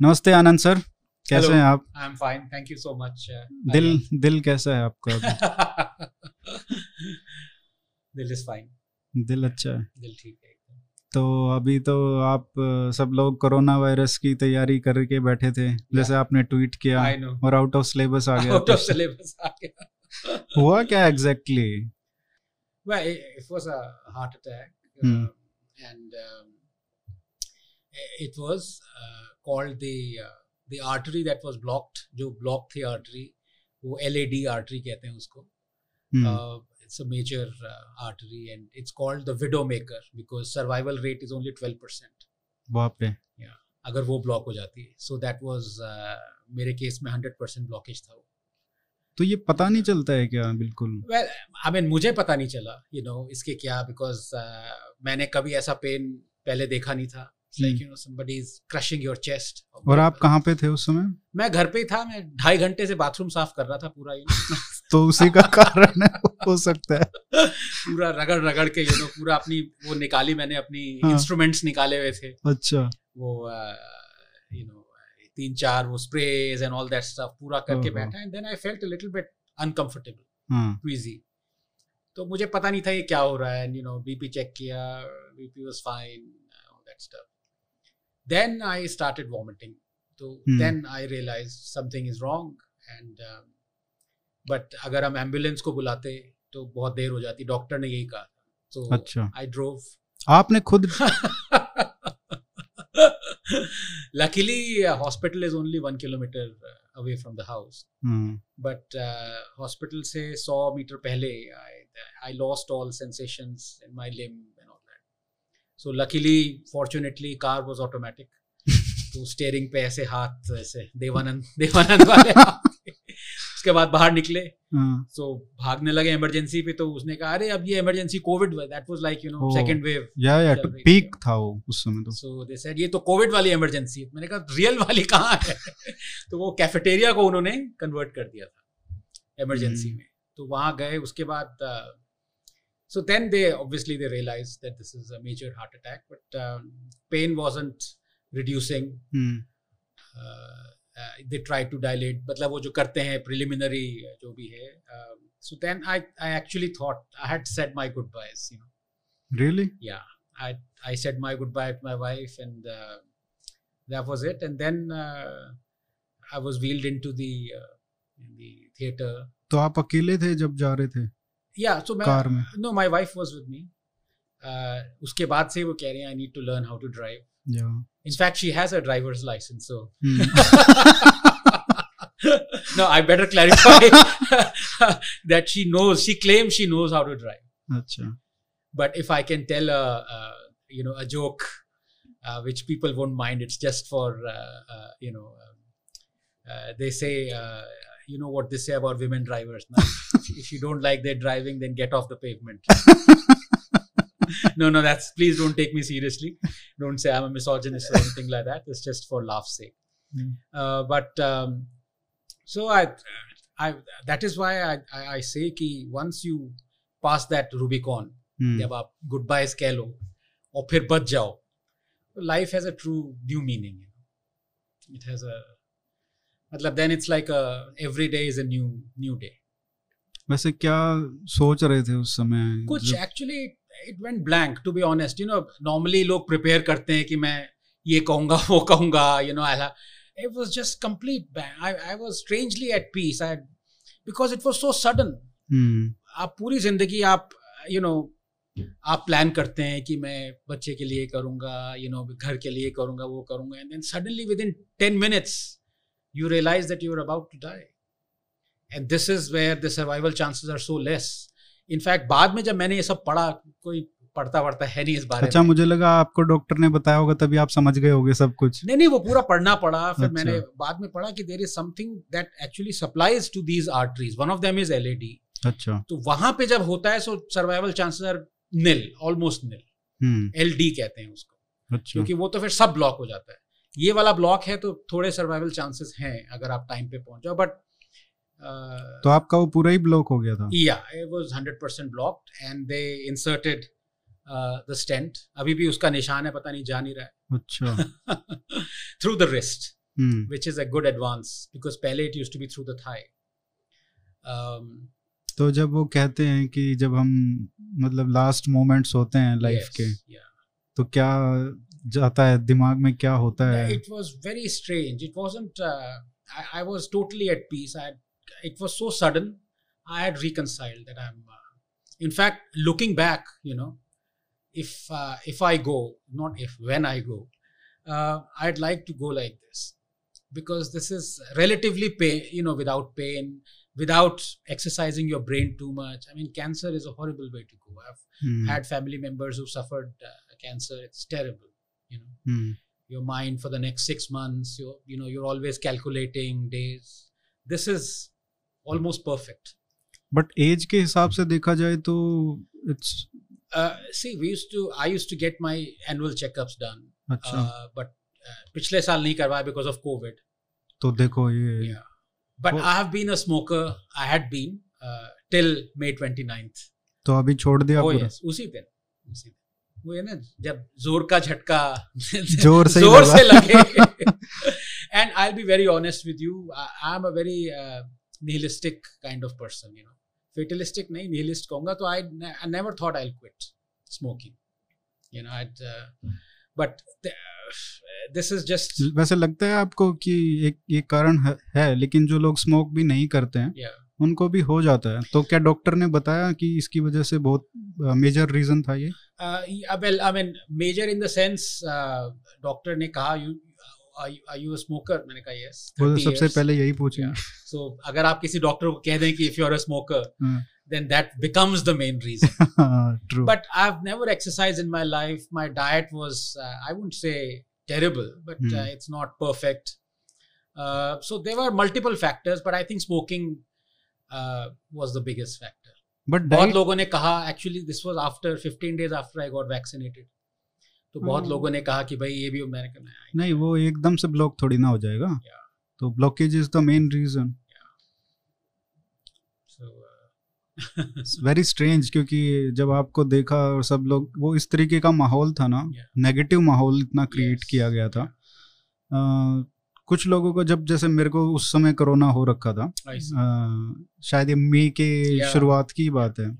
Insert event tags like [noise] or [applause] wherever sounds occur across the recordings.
नमस्ते आनंद सर कैसे Hello. हैं आप? I am fine thank you so much दिल दिल कैसा है आपका [laughs] दिल इज़ फाइन दिल अच्छा है। दिल ठीक है तो अभी तो आप सब लोग कोरोना वायरस की तैयारी करके बैठे थे। जैसे आपने ट्वीट किया और आउट ऑफ़ सिलेबस आ गया आउट ऑफ़ सिलेबस आ गया। हुआ क्या exactly well it, it was a heart attack Hmm. uh, and um, it was uh, called the uh, the artery that was blocked जो blocked थी artery वो LAD artery कहते हैं उसको हम्म, uh, it's a major uh, artery and it's called the widowmaker because survival rate is only 12% बाप रे अगर वो ब्लॉक हो जाती है सो दैट वाज मेरे केस में 100% ब्लॉकेज था वो तो ये पता नहीं चलता है क्या बिल्कुल वेल आई मीन मुझे पता नहीं चला यू you नो know, इसके क्या बिकॉज़ uh, मैंने कभी ऐसा पेन पहले देखा नहीं था like you know somebody is crushing your chest और आप कहाँ पे थे उस समय? मैं घर पे ही था मैं ढाई घंटे से बाथरूम साफ़ कर रहा था पूरा you know, [laughs] तो उसी का कारण है, हो सकता है। [laughs] पूरा रगड़ रगड़ के यू नो पूरा अपनी वो निकाली मैंने अपनी हाँ। इंस्ट्रूमेंट्स निकाले हुए थे। अच्छा। वो यू नो तीन चार वो sprays and all that stuff पूरा करके बैठा and then I felt a little bit uncomfortable queasy तो मुझे पता नहीं था ये क्या हो रहा है यू नो बीपी चेक किया BP was fine all that stuff then I started vomiting तो Hmm. Then I realise something is wrong and but um, अगर हम एंबुलेंस को बुलाते तो बहुत देर हो जाती डॉक्टर ने यही कहा तो अच्छा आई ड्रोव आपने खुद luckily uh, hospital is only one kilometer uh, away from the house हाँ, but uh, hospital से 100 मीटर पहले I, I lost all sensations in my limb and all that so luckily fortunately car was automatic. [laughs] तो steering पे ऐसे हाथ ऐसे देवानंद [laughs] देवानंद वाले उसके बाद बाहर निकले। हाँ, सो भागने लगे इमरजेंसी पे तो उसने कहा अरे अब ये emergency Covid that was like you know. Second wave या या चल रही पीक था वो उस समय तो। सो दे सेड ये तो कोविड वाली इमरजेंसी है. मैंने कहा रियल वाली कहाँ है? [laughs] तो वो कैफेटेरिया को उन्होंने कन्वर्ट कर दिया था इमरजेंसी हम्म। में। तो वहाँ गए उसके बाद so then they obviously they realise that this is a major heart attack but pain wasn't reducing hmm, they try to dilate मतलब वो जो करते हैं प्रिलिमिनरी जो भी है so then I I actually thought I had said my goodbyes you know really? Yeah. I i said my goodbye to my wife and uh, that was it. And then uh, i was wheeled into the uh, in the theater. तो आप अकेले थे जब जा रहे थे? yeah so my, car में no my wife was with me uh, उसके बाद से वो कह रहे हैं I need to learn how to drive या in fact she has a driver's license so hmm, no i better clarify [laughs] that she knows she claims she knows how to drive अच्छा but if I can tell a, a you know a joke uh, which people won't mind, it's just for uh, uh, you know um, uh, they say uh, you know what they say about women drivers. Now, if you don't like their driving, then get off the pavement. [laughs] no, no, that's please don't take me seriously. Don't say I'm a misogynist or anything like that. It's just for laugh's sake. Hmm. Uh, but um, so I, I that is why I, I, I say कि once you pass that Rubicon, हम्म, जब आप good bye कह लो और फिर बच जाओ life has a true new meaning it has a मतलब then it's like every day is a new new day वैसे क्या सोच रहे थे उस समय? कुछ actually it went blank to be honest you know normally लोग प्रिपेयर करते हैं कि मैं ये कहूँगा वो कहूँगा you know I it was just complete bang. I i was strangely at peace. I because it was so sudden. Hmm, आप पूरी ज़िंदगी आप यू नो आप प्लान करते हैं कि मैं बच्चे के लिए करूँगा यू नो घर के लिए करूँगा वो करूँगा। And then suddenly within ten minutes you realise that you are about to die and this is where the survival chances are so less in fact बाद में जब मैंने ये सब पढ़ा कोई पढ़ता पढ़ता है नहीं इस बारे अच्छा में। मुझे लगा आपको डॉक्टर ने बताया होगा तभी आप समझ गए होगे सब कुछ। नहीं नहीं वो पूरा पढ़ना पड़ा फिर अच्छा। मैंने बाद में पढ़ा कि there is something that actually supplies to these arteries one of them is LED अच्छा। तो वहाँ पे जब होता है so survival chances are nil almost nil L कहते हैं उसको। अच्छा। क्योंकि वो तो फिर सब ब्लॉक हो जाता है। ये वाला ब्लॉक है तो थोड़े सर्वाइवल चांसेस हैं अगर आप टाइम पे पहुँच जाओ बट तो आपका वो पूरा ही ब्लॉक हो गया था? या it was 100% blocked and they inserted the stent अभी भी उसका निशान है पता नहीं जा नहीं रहा अच्छा। Through the wrist which is a good advance because पहले it used to be through the thigh तो जब वो कहते हैं कि जब हम मतलब लास्ट मोमेंट्स होते हैं लाइफ yes, के yeah. तो क्या जाता है दिमाग में क्या होता है? It was very strange it wasn't I was totally at peace I it was so sudden. I had reconciled that I'm. Uh, in fact, looking back, you know, if uh, if I go, not if when I go, uh, I'd like to go like this because this is relatively pain, you know, without pain, without exercising your brain too much. I mean, cancer is a horrible way to go. I've mm. had family members who suffered uh, cancer. It's terrible. You know, mm. your mind for the next six months. You you know, you're always calculating days. This is almost perfect but age के हिसाब से देखा जाए तो it's see we used to I used to get my annual checkups done but पिछले साल नहीं करवाया बिकॉज़ ऑफ़ कोविड तो देखो ये but I have been a smoker I had been till May 29th तो अभी छोड़ दिया पूरा। oh, yes, उसी दिन उसी दिन। जब ज़ोर का झटका [laughs] ज़ोर से ज़ोर से लगे। And I be very honest with you I am a very nihilistic kind of person you know fatalistic नहीं nihilist कहूँगा तो I, I never thought I'll quit smoking you know I'd uh, but the, this is just वैसे लगता है आपको कि एक ये कारण है, है लेकिन जो लोग स्मोक भी नहीं करते हैं yeah उनको भी हो जाता है तो क्या डॉक्टर ने बताया कि इसकी वजह से बहुत मेजर रीजन था ये uh, yeah, well I mean major in the sense uh, doctor ने कहा you you, are you मैंने कहा वो तो सबसे पहले यही पूछेंगे Yeah. So अगर आप किसी डॉक्टर को कह दें कि if you're a smoker हाँ। then that becomes the main reason true but I've never exercised in my life. My diet was, uh, I wouldn't say terrible, but Hmm. uh, it's not perfect. Uh, so there were multiple factors, but I think smoking uh, was the biggest factor. But बहुत लोगों ने कहा actually this was after 15 days after I got vaccinated तो बहुत Hmm. लोगों ने कहा कि भाई ये भी मैंने कहा नहीं वो एकदम से ब्लॉक थोड़ी ना हो जाएगा Yeah. तो blockage is the main reason uh, [laughs] very strange क्योंकि जब आपको देखा और सब लोग वो इस तरीके का माहौल था ना नेगेटिव Yeah. माहौल इतना क्रिएट Yes. किया गया था अ, कुछ लोगों को जब जैसे मेरे को उस समय कोरोना हो रखा था. अ, शायद ये मई के Yeah. शुरुआत की बात है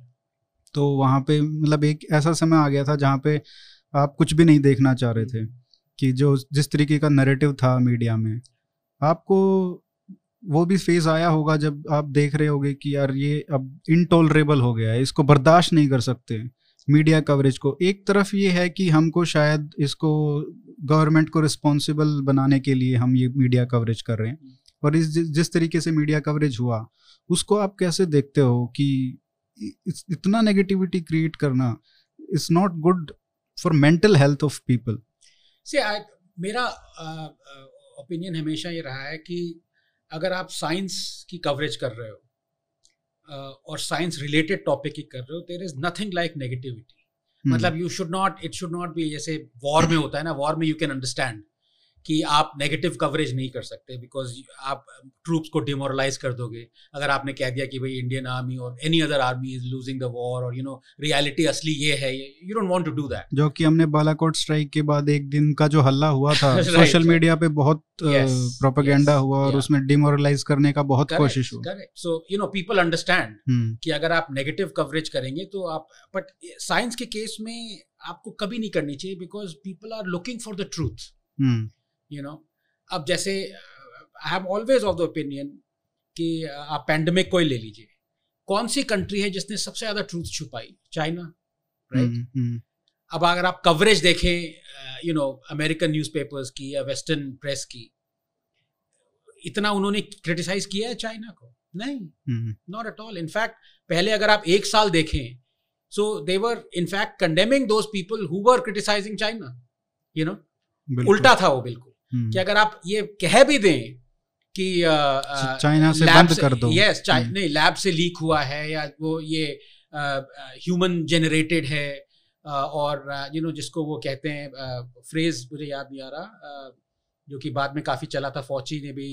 तो वहाँ पे मतलब एक ऐसा समय आ गया था जहाँ पे आप कुछ भी नहीं देखना चाह रहे थे कि जो जिस तरीके का नैरेटिव था मीडिया में आपको वो भी फ़ेज़ आया होगा जब आप देख रहे होगे कि यार ये अब इनटॉलरेबल हो गया है इसको बर्दाश्त नहीं कर सकते मीडिया कवरेज को। एक तरफ़ ये है कि हमको शायद इसको गवर्नमेंट को रिस्पॉन्सिबल बनाने के लिए हम ये मीडिया कवरेज कर रहे हैं। और इस जिस तरीके से मीडिया कवरेज हुआ उसको आप कैसे देखते हो कि इतना नेगेटिविटी क्रिएट करना is not good for mental health of people से मेरा ओपिनियन हमेशा ये रहा है कि अगर आप साइंस की कवरेज कर रहे हो uh, और साइंस रिलेटेड टॉपिक की कर रहे हो there is nothing like negativity मतलब you should not it should not be जैसे वॉर में होता है ना वॉर में यू कैन अंडरस्टैंड कि आप नेगेटिव कवरेज नहीं कर सकते बिकॉज़ आप ट्रूप्स को डिमोरलाइज कर दोगे। अगर आपने कह दिया कि भाई इंडियन आर्मी और any other army is losing the war और यू नो रियलिटी असली ये है you don't want to do that जो कि हमने बालाकोट स्ट्राइक के बाद एक दिन का जो हल्ला हुआ था [laughs] Right. सोशल मीडिया पे बहुत Yes, प्रोपेगेंडा yes, हुआ और yeah. उसमें डिमोरलाइज करने का बहुत correct, कोशिश हुआ। Correct so you know people understand कि अगर आप नेगेटिव कवरेज करेंगे तो आप बट साइंस के केस में आपको कभी नहीं करनी चाहिए because people are looking for the truth you know अब जैसे I have always of the opinion कि uh, आप पैंडमिक को ही ले लीजिए। कौन सी कंट्री है जिसने सबसे ज़्यादा ट्रूथ छुपाई? चाइना राइट हम्म, हम्म, अब अगर आप कवरेज देखें यू नो अमेरिकन न्यूज़पेपर्स की या वेस्टर्न प्रेस की इतना उन्होंने क्रिटिसाइज किया है चाइना को? नहीं। नॉट एट ऑल इनफैक्ट पहले अगर आप एक साल देखें so they were in fact condemning those people who were criticising China you know उल्टा था वो बिल्कुल। कि अगर आप ये कह भी दें कि चाइना से बंद कर दो। Yes hmm. नहीं लैब से लीक हुआ है या वो ये ह्यूमन जेनरेटेड है और यू नो जिसको वो कहते हैं फ्रेज मुझे याद नहीं आ रहा जो कि बाद में काफ़ी चला था फौची ने भी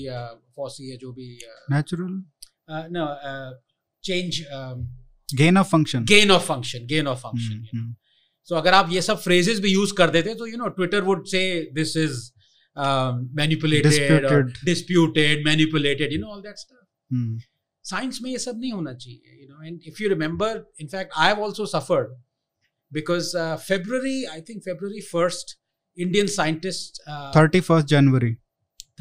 फौसी है जो भी natural no change gain of function gain of function gain of function hmm, so अगर आप ये सब फ्रेजेस भी यूज़ कर देते तो you know Twitter would say this is um, manipulated Disputed. or disputed manipulated you know all that stuff hmm, science में ये सब नहीं होना चाहिए you know and if you remember in fact i have also suffered because uh, february i think february 1st indian scientists uh, 31st January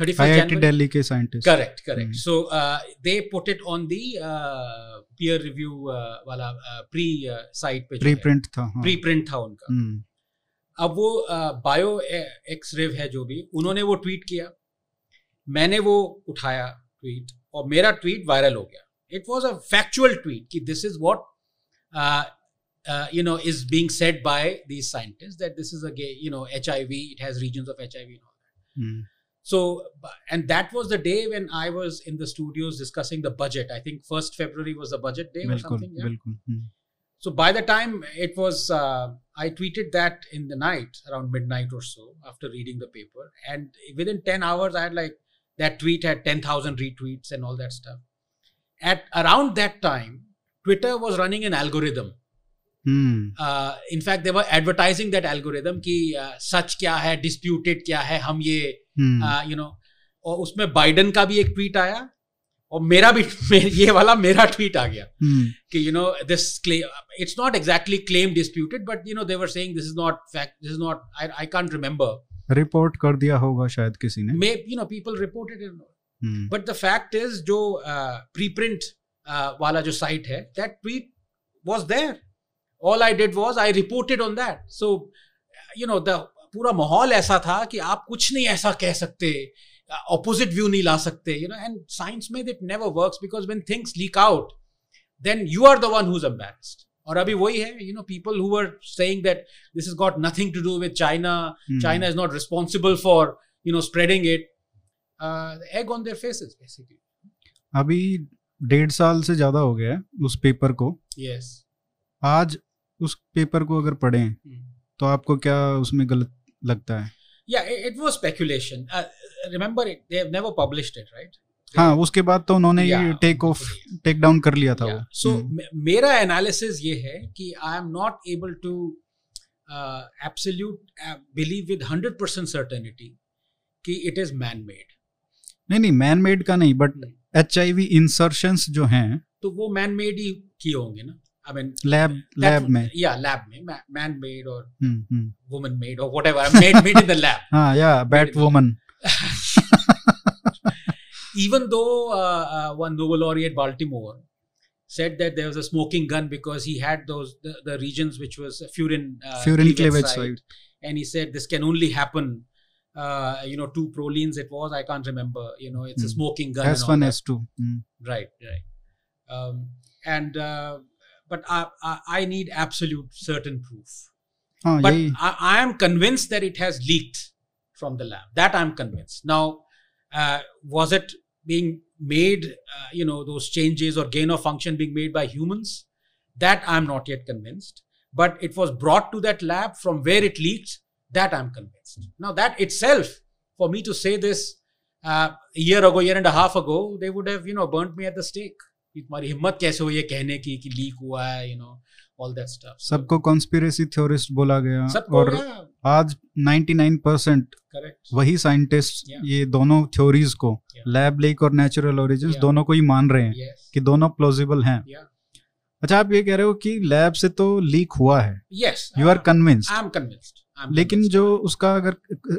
31st IIT january Delhi के scientist correct correct Hmm. so uh, they put it on the uh, peer review uh, वाला uh, pre uh, site पे pre print था हाँ pre print था उनका हम्म, अब वो bio x रेव है जो भी उन्होंने वो ट्वीट किया। मैंने वो उठाया ट्वीट और मेरा ट्वीट वायरल हो गया। It was a factual tweet कि this is what you know is being said by these scientist that this is a you know HIV it has reasons of HIV hmm, so and that was the day when i was in the studios discussing the budget. I think 1st february was the budget day or बिल्कुल something yeah? बिल्कुल हम्म, So by the time it was, uh, I tweeted that in the night around midnight or so after reading the paper, and within ten hours I had like that tweet had ten thousand retweets and all that stuff. At around that time, Twitter was running an algorithm. Hmm, Uh, in fact, they were advertising that algorithm कि uh, सच क्या है, disputed क्या है, हम ये हम्म, uh, you know, और उसमें बाइडन का भी एक ट्वीट आया और मेरा भी ये वाला मेरा ट्वीट आ गया hmm. कि you know this it's not exactly claim disputed but you know they're saying report कर दिया होगा शायद किसी ने। You know people reported but the fact is जो प्री uh, प्रिंट uh, वाला जो साइट है that tweet was there all I did was I reported on that so you know the पूरा माहौल ऐसा था कि आप कुछ नहीं ऐसा कह सकते। ऑपोजिट व्यू नहीं ला सकते यू नो एंड साइंस में that never work because when things leak out then you are the one who's ambushed और अभी वही है you know people who are saying that this is got nothing to do with China China is not responsible for you know spreading it egg on their faces basically अभी डेढ़ साल से ज़्यादा हो गया है उस पेपर को। Yes yes. आज उस पेपर को अगर पढ़ें तो आपको क्या उसमें गलत लगता है? या it was speculation remember, it, they have never published it, right? हाँ उसके बाद तो उन्होंने ये Yeah, take off yeah. Take down कर लिया था वो। So हम्म, मेरा एनालिसिस ये है कि I am not able to absolute believe with hundred percent certainty कि इट इज़ मैन मेड नहीं नहीं मैन मेड का नहीं but hmm. H I V insertions जो हैं तो वो मैन मेड ही किए होंगे ना? आई मीन लैब लैब में। या लैब में मैन मेड और हम्म, हम्म, वुमन मेड और whatever made made in the lab हाँ या bat woman [laughs] Even though uh, uh, one Nobel laureate Baltimore said that there was a smoking gun because he had those the, the regions which was furin uh, furin cleavage site, side, and he said this can only happen. Uh, you know, two prolines it was. I can't remember. You know, it's mm. a hmm. smoking gun. S one, S two. Hmm. Right, right. Um, and uh, but I, I, I need absolute certain proof. Oh, but yeah. I, I am convinced that it has leaked from the lab. That i'm convinced. Now uh, was it being made uh, you know those changes or gain of function being made by humans? That i'm not yet convinced. But it was brought to that lab from where it leaked that i'm convinced. Now that itself for me to say this uh, a year ago year and a half ago they would have you know burnt me at the stake तुम्हारी हिम्मत कैसे हुई है कहने की कि leak हुआ है you know all that stuff सबको कॉन्स्पिरेसी थ्योरिस्ट बोला गया और आज 99 परसेंट correct वही साइंटिस्ट Yeah. ये दोनों थ्योरीज को Yeah. लैब लीक और नेचुरल ओरिजिन Yeah. दोनों को ही मान रहे हैं yes कि दोनों प्लॉजिबल हैं yeah अच्छा आप ये कह रहे हो कि लैब से तो लीक हुआ है yes you are uh, convinced i'm convinced I'm लेकिन convinced. जो उसका अगर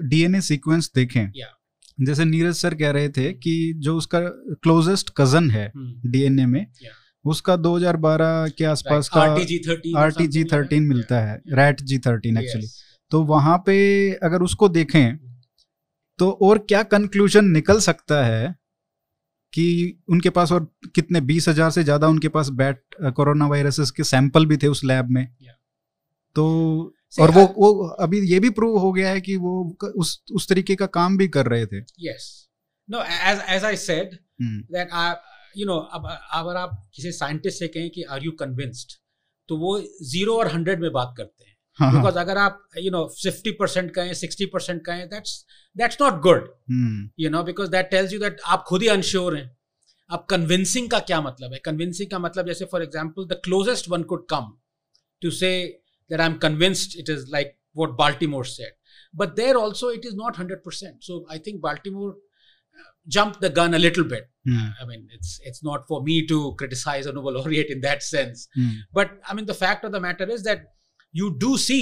डीएनए सीक्वेंस देखें Yeah. जैसे नीरज सर कह रहे थे कि जो उसका क्लोजेस्ट कज़न है. डीएनए में Yeah. उसका 2012 के आसपास का RTG13 or R T G thirteen मिलता है रैट जी थर्टीन एक्चुअली तो वहाँ पे अगर उसको देखें तो और क्या कंक्लूजन निकल सकता है कि उनके पास और कितने बीस हज़ार से ज़्यादा उनके पास बैट कोरोना वायरसेस के सैंपल भी थे उस लैब में? तो और वो वो अभी ये भी प्रूव हो गया है कि वो उस उस तरीके का काम भी कर रहे थे। No as as i said hmm, that I, you know अब अगर आप किसी साइंटिस्ट से कहें कि आर यू कन्विंस्ड तो वो ज़ीरो और हंड्रेड में बात करते हैं। हाँ, हाँ, बिकॉज़ अगर आप यू नो फिफ्टी परसेंट कहें सिक्सटी परसेंट कहें that's that's not good you know because that tells you that आप खुद ही अनश्योर हैं। अब कन्विंसिंग का क्या मतलब है? कन्विंसिंग का मतलब जैसे for example the closest one could come to say That I am convinced it is like what Baltimore set but there also it is not 100% so i think baltimore uh, jumped the gun a little bit Hmm. i mean it's it's not for me to criticize a nobel [laughs] laureate in that sense Hmm. but i mean the fact of the matter is that you do see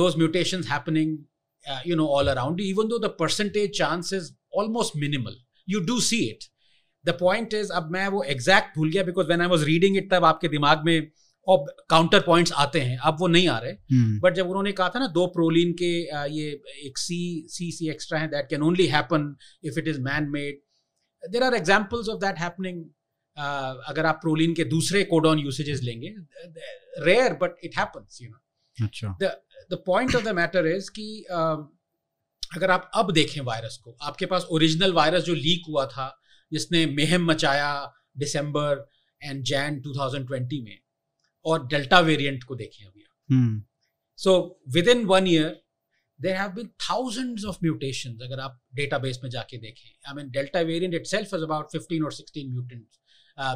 those mutations happening uh, you know all around you even though the percentage chance is almost minimal you do see it the point is अब मैं वो exact भूल गया because when I was reading it तब आपके दिमाग में और काउंटर पॉइंट्स आते हैं। अब वो नहीं आ रहे. बट जब उन्होंने कहा था ना दो प्रोलिन के ये एक सी सी सी एक्स्ट्रा है that can only happen if it is man made there are examples of that happening अगर आप प्रोलिन के दूसरे कोडॉन यूसेजेस लेंगे। Rare but it happens you know अच्छा। The point of the matter is कि uh, अगर आप अब देखें वायरस को आपके पास ओरिजिनल वायरस जो लीक हुआ था जिसने मेहम मचाया दिसंबर एंड जैन 2020 में और डेल्टा वेरिएंट को देखें अभी आप। So within one year there have been thousand of mutation अगर आप डेटाबेस में जाके देखें। I mean delta variant itself is about fifteen और sixteen mutant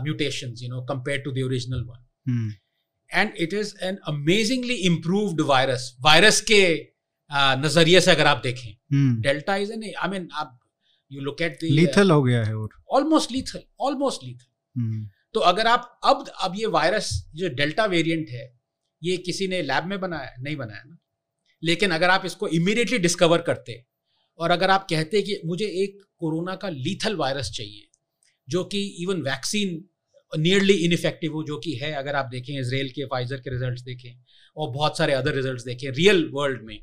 mutation you know compare to the original one and it is an amazingly improved virus virus के नज़रिए से अगर आप देखें। Delta is an I mean आप you look at lethal हो गया है और। ऑलमोस्ट लीथल ऑलमोस्ट लीथल तो अगर आप अब अब ये वायरस जो डेल्टा वेरिएंट है ये किसी ने लैब में बनाया नहीं बनाया ना। लेकिन अगर आप इसको इमीडिएटली डिस्कवर करते और अगर आप कहते कि मुझे एक कोरोना का लीथल वायरस चाहिए जो कि इवन वैक्सीन नियरली इनफेक्टिव हो जो कि है अगर आप देखें इसराइल के फाइजर के रिजल्ट्स देखें और बहुत सारे अदर रिजल्ट्स देखें रियल वर्ल्ड में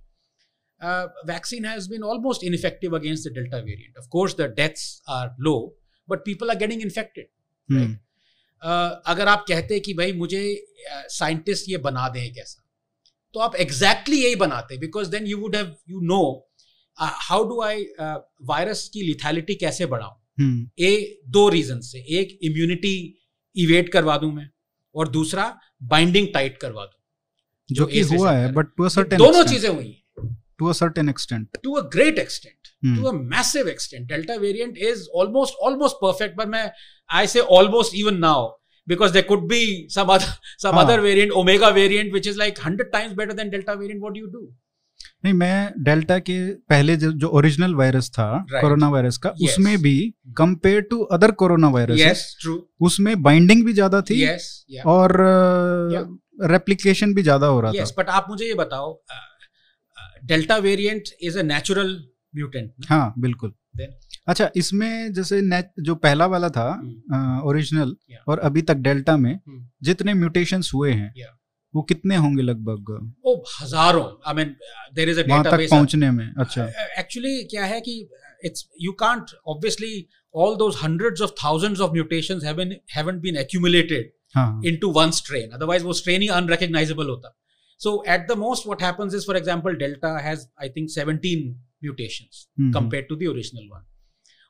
vaccine has been almost ineffective against the delta variant of course the deaths are low but people are getting infected अगर आप कहते कि भाई मुझे साइंटिस्ट ये बना दें कैसा? तो आप एग्जैक्टली यही बनाते because then you would have you know how do I virus की लिथैलिटी कैसे बढ़ाऊं. ए दो रीजन से एक इम्यूनिटी इवेट करवा दूँ मैं और दूसरा बाइंडिंग टाइट करवा दूँ जो कि हुआ है बट टू अ सर्टेन दोनों चीज़ें हुई हैं। To a certain extent to a great extent. To massive extent delta variant is almost almost perfect पर मैं I say almost even now because they could be some other variant omega variant which is like hundred times better than delta variant what you do नहीं मैं delta के पहले जो जो original virus था corona virus का yes. उसमें भी compare to other corona virus उसमें बाइंडिंग भी ज़्यादा थी yes. yeah. और रेप्लिकेशन yeah. भी ज़्यादा हो रहा yes, था बट आप मुझे ये बताओ delta variant is a natural mutant हाँ बिल्कुल Then? अच्छा इसमें जैसे जो पहला वाला था ओरिजिनल Hmm. Yeah. और अभी तक डेल्टा में Hmm. जितने म्यूटेशंस हुए हैं Yeah. वो कितने होंगे लगभग ओ हज़ारों आई मीन देर इज़ अ तक पहुँचने में अच्छा एक्चुअली क्या है कि it's you can't obviously all those hundreds of thousands of mutations haven't haven't been accumulated हाँ into one strain otherwise वो strain ही unrecognizable होता so at the most what happens is for example delta has i think 17 mutations हम्म, compared to the original one.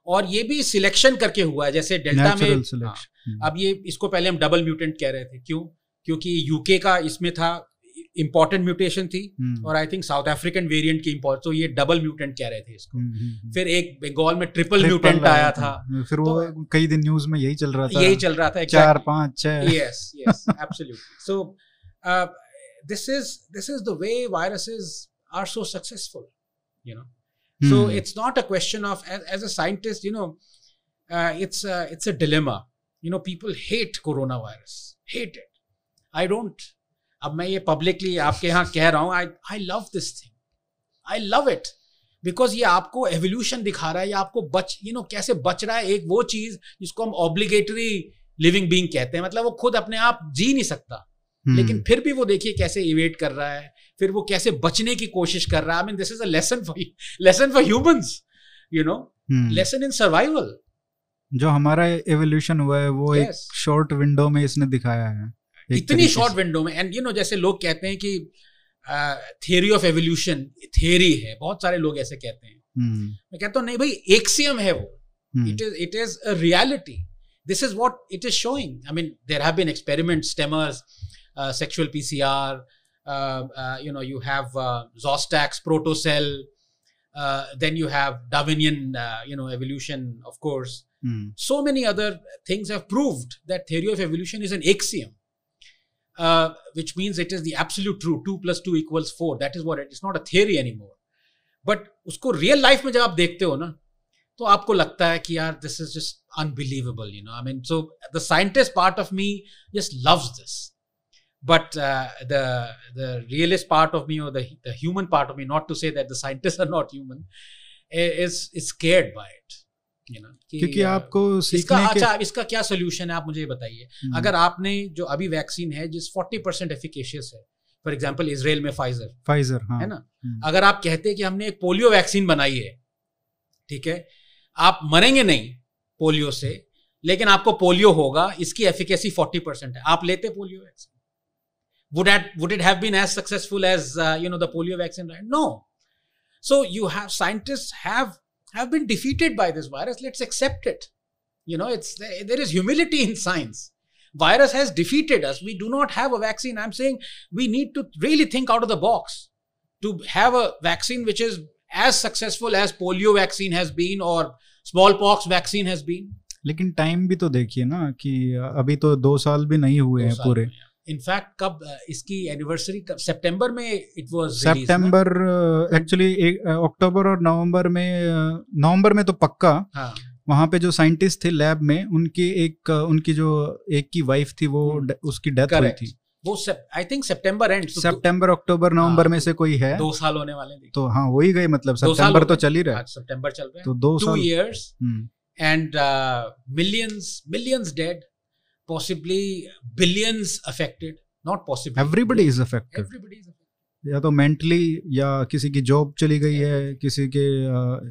और ये भी selection करके हुआ है जैसे डेल्टा में हाँ, अब ये इसको पहले हम डबल म्यूटेंट कह रहे थे। क्यों? क्योंकि यूके का इसमें था इंपॉर्टेंट म्यूटेशन थी हम्म, और I think South African variant की इंपॉर्ट तो ये डबल म्यूटेंट कह रहे थे इसको। हम्म, हम्म, हम्म। फिर एक बंगाल में ट्रिपल Triple म्यूटेंट आया था। फिर वो कई दिन न्यूज़ में यही चल रहा था। यही चल रहा था चार पाँच छह। Yes yes absolutely. [laughs] So uh, this is this is the way viruses are so successful you know so hmm, it's not a question of as, as a scientist you know uh, it's a, it's a dilemma. You know people hate coronavirus. Hate it. I don't अब मैं ये publicly आपके यहाँ कह रहा हूँ I I love this thing I love it because ये आपको एवोल्यूशन दिखा रहा है या आपको बच यू you नो know, कैसे बच रहा है एक वो चीज़ जिसको हम ऑब्लिगेटरी लिविंग बींग कहते हैं। मतलब वो खुद अपने आप जी नहीं सकता। हम्म, लेकिन फिर भी वो देखिए कैसे इवेट कर रहा है। फिर वो कैसे बचने की कोशिश कर रहा है? I mean this is a lesson for lesson for humans you know lesson in survival जो हमारा एवोल्यूशन हुआ है वो yes. एक शॉर्ट विंडो में इसने दिखाया है इतनी शॉर्ट विंडो में एंड यू नो जैसे लोग कहते हैं कि थियरी ऑफ़ एवोल्यूशन थियरी है बहुत सारे लोग ऐसे कहते हैं। हम्म, मैं कहता हूँ नहीं भाई एक्सियम है वो। हम्म, it is it is a reality. This is what it is showing. I mean there have been experiments stemmers uh, sexual pcr uh, uh, you know you have uh, zostax protocell uh, then you have darwinian uh, you know evolution of course hmm, so many other things have proved that theory of evolution is an axiom uh, which means it is the absolute truth 2 plus 2 equals 4 that is what it is not a theory anymore but उसको real life में जब आप देखते हो ना तो आपको लगता है कि यार this is just unbelievable you know I mean so the scientist part of me just loves this but uh, the the realist part of me or the the human part of me not to say that the scientists [laughs] are not human is is scared by it you know क्योंकि आपको इसका अच्छा इसका क्या solution है आप मुझे बताइए। अगर आपने जो अभी वैक्सीन है जिस 40 परसेंट एफिकेशियस है फॉर एग्जांपल इसराइल में फाइजर फाइजर हाँ, है ना? अगर आप कहते हैं कि हमने एक पोलियो वैक्सीन बनाई है ठीक है? आप मरेंगे नहीं पोलियो से लेकिन आपको पोलियो होगा इसकी एफिकेसी 40 परसेंट है। आप लेते polio vaccine would that would it have been as successful as uh, you know the polio vaccine right no so you have scientists have have been defeated by this virus let's accept it you know it's there is humility in science virus has defeated us we do not have a vaccine i'm saying we need to really think out of the box to have a vaccine which is as successful as polio vaccine has been or smallpox vaccine has been लेकिन time भी तो देखिए ना कि अभी तो दो साल भी नहीं हुए हैं पूरे इनफैक्ट कब इसकी एनिवर्सरी कब सितंबर में इट वाज सितंबर एक्चुअली अक्टूबर और नवंबर में नवंबर में तो पक्का। हाँ. वहाँ पे जो साइंटिस्ट थे लैब में उनकी एक उनकी जो एक की वाइफ थी वो हम्म। उसकी डेथ हुई थी। वो आई थिंक सितंबर एंड सितंबर अक्टूबर नवंबर हाँ, में से कोई है। दो साल होने वाले तो हाँ हो ही गए मतलब सितंबर तो चल ही रहा है। सितंबर चल रहा है। तो दो two years and millions millions dead possibly billions affected not possibly. Everybody is affected. Everybody is affected. या तो मेंटली या किसी की जॉब चली गई है किसी के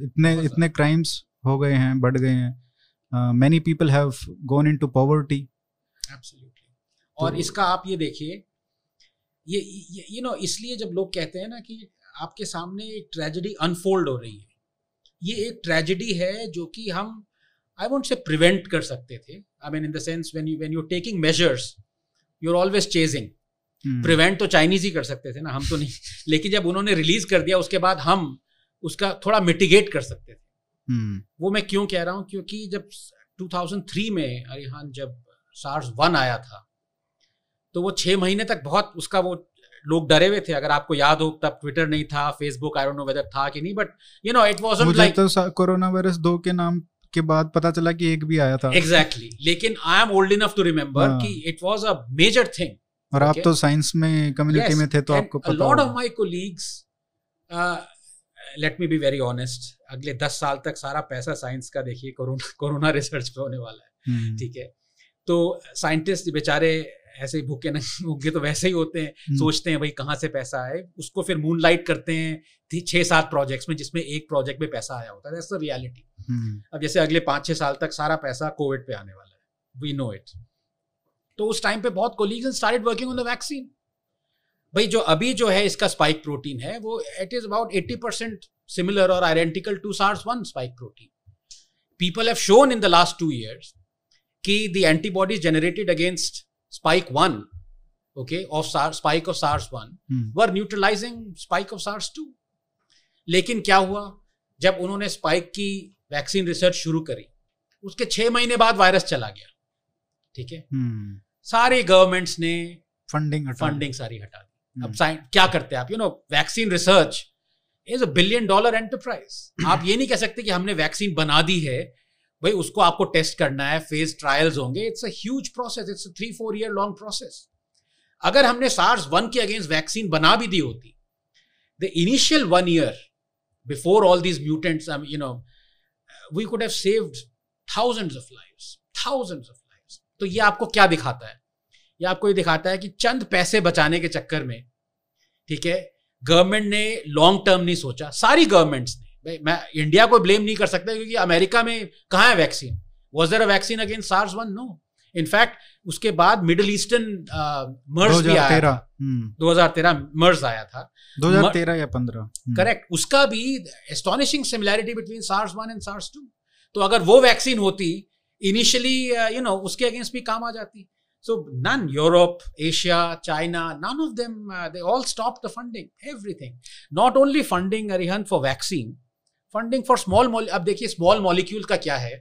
इतने इतने क्राइम्स हो गए हैं बढ़ गए हैं। Many people have gone into poverty और तो, इसका आप ये देखिए ये यू नो इसलिए जब लोग कहते हैं ना कि आपके सामने एक ट्रेजेडी अनफोल्ड हो रही है ये एक ट्रेजेडी है जो कि हम आई वोंट से प्रिवेंट कर सकते थे. I mean in the sense when you when you taking measures you are always chasing prevent तो चाइनीज़ ही कर सकते थे ना हम तो नहीं. [laughs] लेकिन जब उन्होंने रिलीज़ कर दिया उसके बाद हम उसका थोड़ा मिटिगेट कर सकते थे. Hmm. वो मैं क्यों कह रहा हूँ? क्योंकि जब 2003 में अरिहान जब सार्स वन आया था तो वो छह महीने तक बहुत उसका वो लोग डरे हुए थे. अगर आपको याद हो तब ट्विटर नहीं था Facebook I don't know whether था कि नहीं but you know it was like corona virus दो के नाम के बाद पता चला कि एक भी आया था एग्जैक्टली exactly. लेकिन I am old enough to remember कि it was a major thing और okay? आप तो साइंस में कम्युनिटी yes. में थे तो आपको पता lot of my colleagues let me be very honest अगले दस साल तक सारा पैसा साइंस का देखिए कोरोना कोरोना रिसर्च पे होने वाला है हम्म। ठीक है तो साइंटिस्ट बेचारे ऐसे ही भूखे नहीं भूखे तो वैसे ही होते हैं हम्म। सोचते हैं भाई कहाँ से पैसा आए उसको फिर मून लाइट करते हैं छह सात प्रोजेक्ट्स में जिसमें एक प्रोजेक्ट में पैसा आया होता है रियलिटी अब जैसे अगले पाँच छह साल तक सारा पैसा कोविड पे आने वाला है। वी नो इट तो उस टाइम पे बहुत colleagues started working on the vaccine भाई जो अभी जो है इसका स्पाइक प्रोटीन है वो it is about eighty percent similar और identical to SARS one spike protein people have shown in the last two years कि the antibodies generated against spike 1 okay of SARS spike of SARS 1 hmm. were neutralizing spike of SARS 2 लेकिन क्या हुआ? जब उन्होंने spike की vaccine research शुरू करी। उसके छह महीने बाद वायरस चला गया। ठीक है? hmm. सारे गवर्नमेंट्स ने फंडिंग फंडिंग सारी हटा दी। hmm. अब साइन क्या करते हैं आप? You know vaccine research is a billion dollar enterprise आप ये नहीं कह सकते कि हमने वैक्सीन बना दी है। भाई उसको आपको टेस्ट करना है फ़ेज़ ट्रायल्स होंगे। It's a process it's three four year long process अगर हमने सार्स वन के अगेंस्ट वैक्सीन बना भी दी होती the initial one year before all these mutants you know we could have saved thousands of lives thousands of lives तो ये आपको क्या दिखाता है? ये आपको ये दिखाता है कि चंद पैसे बचाने के चक्कर में, ठीक है गवर्नमेंट ने लॉन्ग टर्म नहीं सोचा। सारी गवर्नमेंट्स ने। भाई, मैं इंडिया को ब्लेम नहीं कर सकता क्योंकि अमेरिका में कहाँ है vaccine was there a vaccine against SARS one no in fact उसके बाद मिडिल ईस्टर्न मर्ज भी आया दो हज़ार तेरह। मर्ज हम्म। आया था। 2013 या 15 करेक्ट हम्म। उसका भी astonishing similarity between SARS1 and SARS2 तो अगर वो वैक्सीन होती इनिशियली यू नो उसके अगेंस्ट भी काम आ जाती। So none Europe Asia China none of them they all stop the funding everything not only funding Arihant for vaccine funding for small अब देखिए स्मॉल मॉलिक्यूल का क्या है?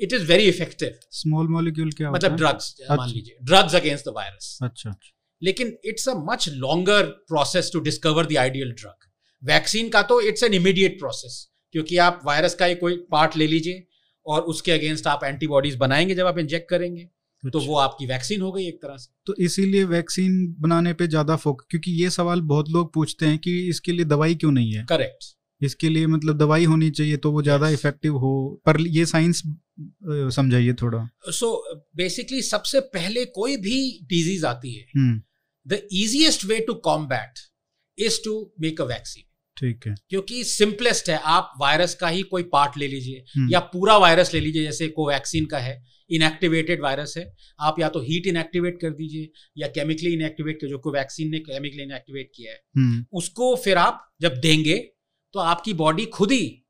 It is very effective small molecule क्या मतलब ड्रग्स मान लीजिए। Drugs against the virus अच्छा लेकिन it's a much longer process to discover the ideal drug vaccine का तो इट्स एन इमीडिएट प्रोसेस क्योंकि आप वायरस का ही कोई पार्ट ले लीजिए और उसके अगेंस्ट आप एंटीबॉडीज बनाएँगे जब आप इंजेक्ट करेंगे तो वो आपकी वैक्सीन हो गई एक तरह से। तो इसीलिए वैक्सीन बनाने पे ज़्यादा फोकस क्योंकि ये सवाल बहुत लोग पूछते हैं कि इसके लिए दवाई क्यों नहीं है? करेक्ट इसके लिए मतलब दवाई होनी चाहिए तो वो ज़्यादा Yes. इफ़ेक्टिव हो। पर ये साइंस समझाइए थोड़ा। सो बेसिकली सबसे पहले कोई भी डिज़ीज़ आती है the easiest way to combat is to make a vaccine ठीक है। क्योंकि सिंपलेस्ट है आप वायरस का ही कोई पार्ट ले लीजिए हम्म, या पूरा वायरस ले लीजिए जैसे कोवैक्सीन का है इनएक्टिवेटेड वायरस है आप या तो हीट इनएक्टिवेट कर दीजिए या केमिकली इनएक्टिवेट कर जो कोवैक्सीन ने केमिकली इनएक्टिवेट किया है हम्म, उसको फिर आप जब देंगे तो आपकी बॉडी खुद ही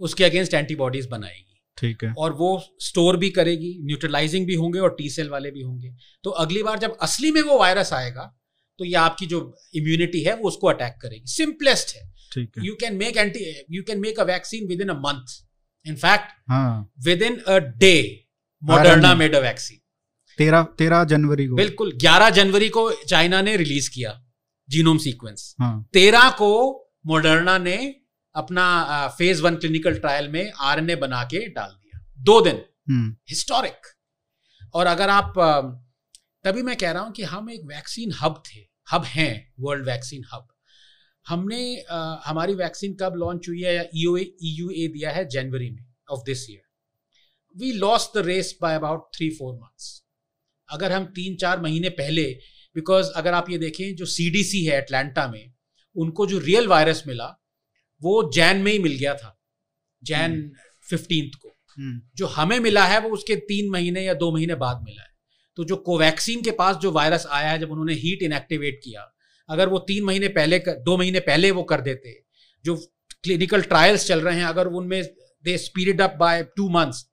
उसके अगेंस्ट एंटीबॉडीज बनाएगी। ठीक है। और वो स्टोर भी करेगी न्यूट्रलाइजिंग भी होंगे और टी सेल वाले भी होंगे। तो अगली बार जब असली में वो वायरस आएगा तो ये आपकी जो इम्यूनिटी है वो उसको अटैक करेगी। सिंपलेस्ट है। है। Can make anti you can make a vaccine within a month. In fact हाँ। within a day moderna RNA. made a vaccine तेरह तेरह जनवरी को। बिल्कुल 11 जनवरी को चाइना ने रिलीज़ किया जीनोम सीक्वेंस हाँ। 13 को मोडर्ना ने अपना फ़ेज़ वन क्लिनिकल ट्रायल में आरएनए बना के डाल दिया। दो दिन। हम्म। हिस्टोरिक और अगर आप तभी मैं कह रहा हूँ कि हम एक वैक्सीन हब थे। हब हैं वर्ल्ड वैक्सीन हब हमने अ, हमारी वैक्सीन कब लॉन्च हुई है या ईओए ईयूए दिया है जनवरी में of this year we lost the race by about three four months अगर हम तीन चार महीने पहले बिकॉज़ अगर आप ये देखें जो सीडीसी है अटलांटा में उनको जो रियल वायरस मिला वो जैन में ही मिल गया था जैन फिफ्टींथ को। हम्म, जो हमें मिला है वो उसके तीन महीने या दो महीने बाद मिला है। तो जो कोवैक्सीन के पास जो वायरस आया है जब उन्होंने हीट इनएक्टिवेट किया अगर वो तीन महीने पहले कर, दो महीने पहले वो कर देते जो क्लिनिकल ट्रायल्स चल रहे हैं अगर उनमें they speed up by two months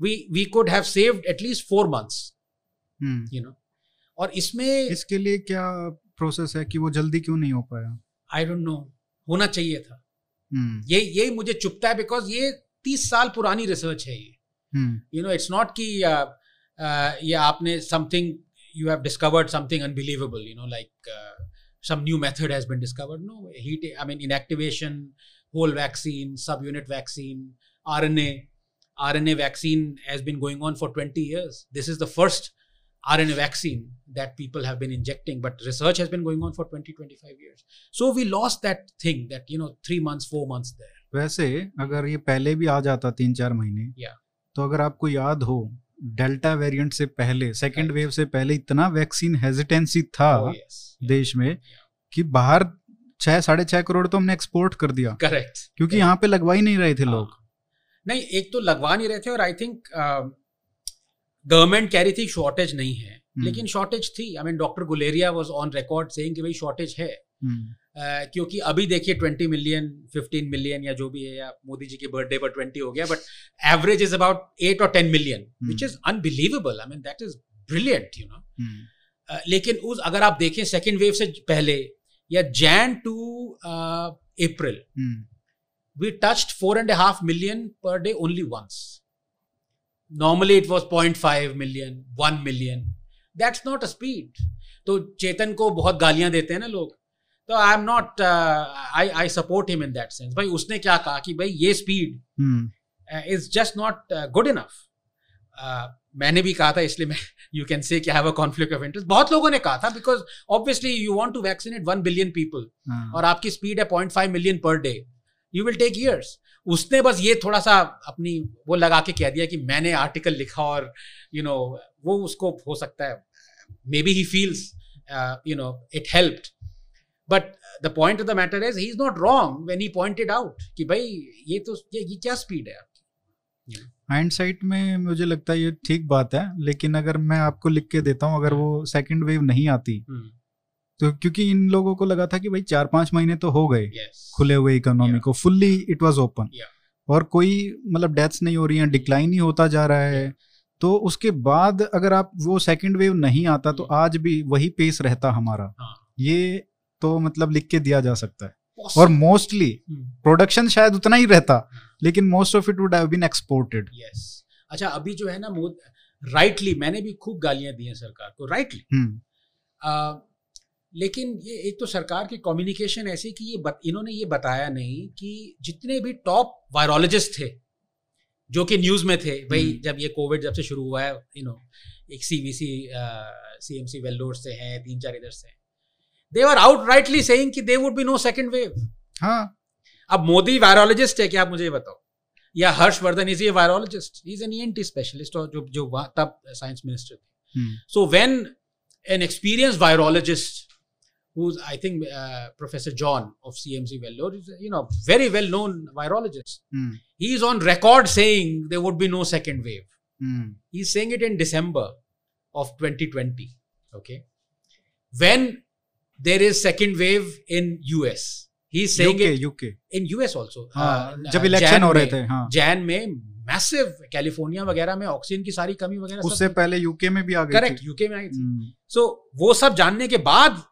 we we could have saved at least four months hmm. You know और इसमें इसके लिए क्या प्रोसेस है कि वो जल्दी क्यों नहीं हो पाया? आई डोंट नो होना चाहिए था। hmm. ये ये मुझे चुपता है बिकॉज़ ये तीस साल पुरानी रिसर्च है ये। यू नो इट्स नॉट कि ये आपने something you have discovered something unbelievable you know like some new method has been discovered no heat I mean inactivation whole vaccine subunit vaccine R N A R N A vaccine has been going on for twenty years this is the first rna vaccine that people have been injecting but research has been going on for 20 25 years so we lost that thing that you know 3 months 4 months there वैसे अगर ये पहले भी आ जाता तीन चार महीने Yeah. तो अगर आपको याद हो डेल्टा वेरिएंट से पहले सेकेंड Right. वेव से पहले इतना वैक्सीन हेजिटेंसी था oh yes देश में yeah. कि बाहर छह साढ़े छह करोड़ तो हमने एक्सपोर्ट कर दिया correct क्योंकि यहाँ पे लगवा ही नहीं रहे थे लोग हाँ। नहीं एक तो लगवा नहीं रहे थे और आई थिंक गवर्नमेंट कह रही थी शॉर्टेज नहीं है. हम्म। लेकिन शॉर्टेज थी। I mean doctor Guleria was on record saying कि भाई शॉर्टेज है। Uh, क्योंकि अभी देखिए 20 मिलियन 15 मिलियन या जो भी है या मोदी जी के बर्थडे पर 20 हो गया but average is about eight और ten million which. Is unbelievable I mean that is brilliant you know लेकिन उस अगर आप देखें सेकेंड वेव से पहले या Jan to April hmm, we touched four and a half million per day once. Normally it was 0.5 million, 1 million. That's not a speed. तो चेतन को बहुत गालियाँ देते हैं ना लोग तो I am not I I support him in that sense भाई उसने क्या कहा कि भाई ये speed is just not good enough मैंने भी कहा था इसलिए मैं you can say have a conflict of interest बहुत लोगों ने कहा था because obviously you want to vaccinate one billion people और आपकी स्पीड है point five million per day you will take years उसने बस ये थोड़ा सा अपनी वो लगा के कह दिया कि मैंने आर्टिकल लिखा और यू you नो know, वो उसको हो सकता है। Maybe he feels you know it helped but the point of the matter is he is not wrong when he pointed out कि भाई ये तो ये, ये क्या स्पीड है आपकी? हाइंडसाइट में मुझे लगता है ये ठीक बात है लेकिन अगर मैं आपको लिख के देता हूँ अगर वो सेकंड वेव नहीं आती हम्म, तो क्योंकि इन लोगों को लगा था कि भाई चार पाँच महीने तो हो गए yes. खुले हुए इकोनॉमी Yeah. को। फुल्ली इट वाज ओपन और कोई मतलब डेथ्स नहीं हो रही हैं डिक्लाइन ही होता जा रहा है। तो उसके बाद अगर आप वो सेकंड वेव नहीं आता तो हम्म। आज भी वही पेस रहता हमारा। हाँ। ये तो मतलब लिख के दिया जा सकता है। और मोस्टली प्रोडक्शन शायद उतना ही रहता लेकिन most of it would have been exported yes. अच्छा अभी जो है ना राइटली मैंने भी खूब गालियाँ दी हैं सरकार को राइटली लेकिन ये एक तो सरकार की कम्युनिकेशन ऐसी कि ये बत, इन्होंने ये बताया नहीं कि जितने भी टॉप वायरोलॉजिस्ट थे जो कि न्यूज़ में थे भाई हम्म। जब ये कोविड जब से शुरू हुआ है यू नो एक सीवीसी सीएमसी वेल्लोर से हैं तीन चार इधर से they are outrightly saying कि they would be no second wave हाँ। अब मोदी वायरोलॉजिस्ट है क्या आप मुझे ये बताओ? या Harshvardhan is a virologist is an ENT specialist और जो जो तब साइंस मिनिस्टर थे। So when an experienced virologist, who's I think uh, Professor John of CMC Vellore, is a, you know very well known virologist, hmm, he is on record saying there would be no second wave. Hmm, He's saying it in December of 2020. Okay, when there is second wave in US, he's saying UK it UK in US also. हाँ uh, जब uh, election Jan हो रहे में- थे हाँ जैन में massive California वगैरह में ऑक्सीजन की सारी कमी वगैरह उससे पहले यूके में भी आ गई करेक्ट थी यूके में आई थी हम्म, सो वो सब जानने के बाद uh,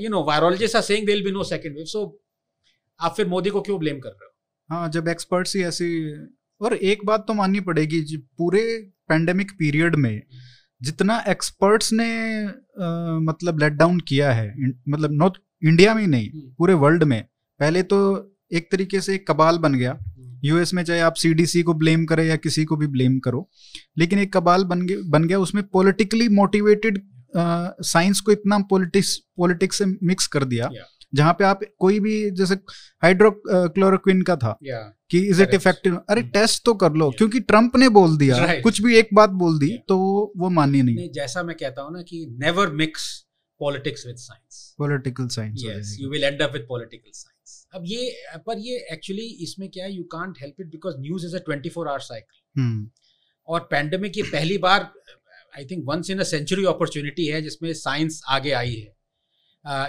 you know virologist are saying there will be no second wave so आप फिर मोदी को क्यों ब्लेम कर रहे हो? हाँ जब एक्सपर्ट्स ही ऐसी और एक बात तो माननी पड़ेगी पूरे पेंडेमिक पीरियड में जितना एक्सपर्ट्स ने अ, मतलब लेट डाउन किया है मतलब नॉट इंडिया में ही नहीं हम्म। पूरे वर्ल्ड में पहले तो एक तरीके से एक कबाल बन गया। यूएस में चाहे आप सीडीसी को ब्लेम करें या किसी को भी ब्लेम करो लेकिन एक कबाल बन गया बन गया उसमें पॉलिटिकली मोटिवेटेड साइंस को इतना पॉलिटिक्स पॉलिटिक्स से मिक्स कर दिया Yeah. जहाँ पे आप कोई भी जैसे हाइड्रोक्लोरोक्विन का था या कि इज़ इट इफ़ेक्टिव अरे. टेस्ट तो कर लो Yeah. क्योंकि ट्रंप ने बोल दिया Right. कुछ भी एक बात बोल दी Yeah. तो वो मानी नहीं नहीं जैसा मैं कहता हूँ ना कि never mix politics with science political science you will end up with political science अब ये पर ये एक्चुअली इसमें क्या है you can't help it because news is a 24 hour cycle और पैंडेमिक ये पहली बार I think once in a century opportunity है जिसमें साइंस आगे आई है।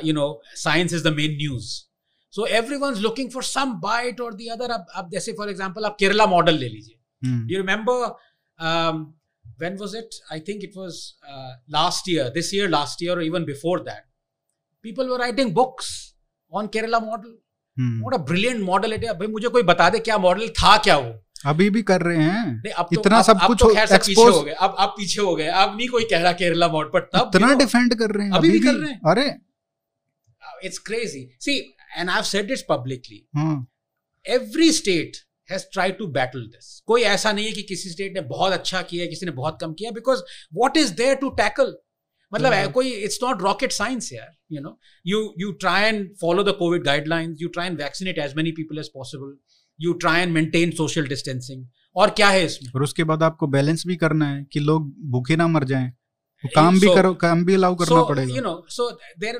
You know science is the main news so everyone looking for some bite और the other अब जैसे फॉर एग्ज़ाम्पल आप केरला मॉडल ले लीजिए। You remember when was it I think it was last year this year last year even before that people were writing books on Kerala model brilliant model it भाई मुझे कोई बता दे क्या model था क्या वो? अभी भी कर रहे हैं। नहीं अब तो, इतना अब, सब अब कुछ तो खैर सब पीछे हो गए। अब अब पीछे हो गए। अब नहीं कोई कह रहा केरला मॉडल पर तब इतना डिफेंड कर रहे हैं। अभी भी कर रहे हैं। अरे। It's crazy see and I have said this publicly हाँ। Every state has try to battle this कोई ऐसा नहीं है कि किसी स्टेट ने बहुत अच्छा किया किसी ने बहुत कम किया because what is there to tackle मतलब है। हम्म। कोई इट्स नॉट रॉकेट साइंस यार you know you you try and follow the covid guidelines you try and vaccinate as many people as possible you try and maintain social distancing और क्या है इसमें? और उसके बाद आपको बैलेंस भी करना है कि लोग भूखे ना मर जाएँ। काम भी so, करो काम भी अलाउ करना so, पड़ेगा। You know so there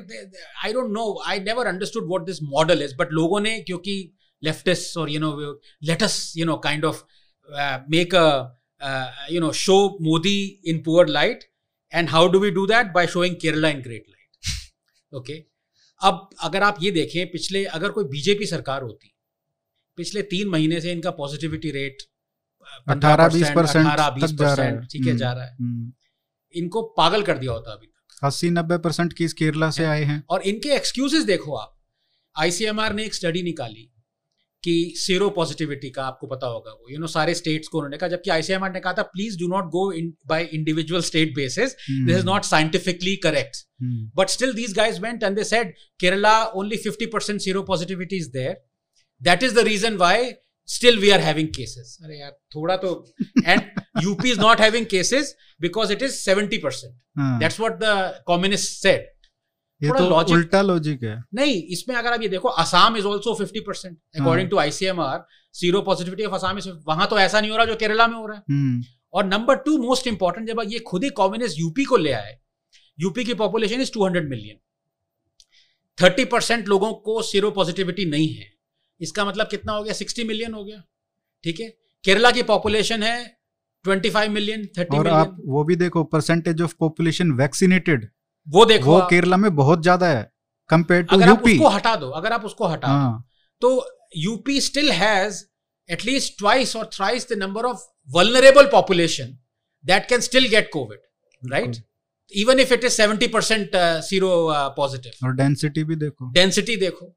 I don't know I never understood what this model is but लोगों ने क्योंकि लेफ्टिस्ट और you know let us you know kind of make a you know show Modi in poor light and how do we do that by showing Kerala in great light okay अब अगर आप ये देखें पिछले अगर कोई BJP सरकार होती पिछले तीन महीने से इनका पॉजिटिविटी रेट 18-20% अठारह बीस। परसेंट ठीक है हम्म। जा रहा है। हम्म, इनको पागल कर दिया होता अभी तक। अस्सी नब्बे परसेंट केस केरला से आए हैं। और इनके एक्सक्यूजेस देखो आप। आईसीएमआर ने एक स्टडी निकाली कि सीरो पॉजिटिविटी का आपको पता होगा वो। यू नो सारे स्टेट्स को उन्होंने कहा जबकि आईसीएमआर ने कहा था please do not go in by individual state basis this is not scientifically correct but still still these guys went and they said kerala only 50% zero positivity is there. That is the reason why still we are having cases. अरे यार थोड़ा तो and UP is not having cases because it is 70% हाँ, that's what the communists said. ये तो logic- उल्टा logic है। नहीं इसमें अगर आप ये देखो Assam is also fifty percent according to ICMR zero positivity of Assam is वहाँ तो ऐसा नहीं हो रहा जो केरला में हो रहा है। हम्म, और नंबर टू मोस्ट इंपॉर्टेंट जब ये खुद ही कम्युनिस्ट यूपी को ले आए यूपी की पॉपुलेशन इज़ 200 मिलियन 30 परसेंट लोगों को सीरो पॉजिटिविटी नहीं है। इसका मतलब कितना हो गया? 60 मिलियन हो गया। ठीक है? केरला की पॉपुलेशन है 25 मिलियन 30 और आप वो भी देखो परसेंटेज ऑफ़ पॉपुलेशन वैक्सीनेटेड वो देखो वो केरला में बहुत ज़्यादा है कंपेयर टू अगर आप यूपी उसको हटा दो अगर आप उसको हटा दो हाँ। तो UP still has twice or thrice the number of vulnerable population that can still get covid right? Even if it is 70% uh, zero uh, positive और डेंसिटी भी देखो। डेंसिटी देखो।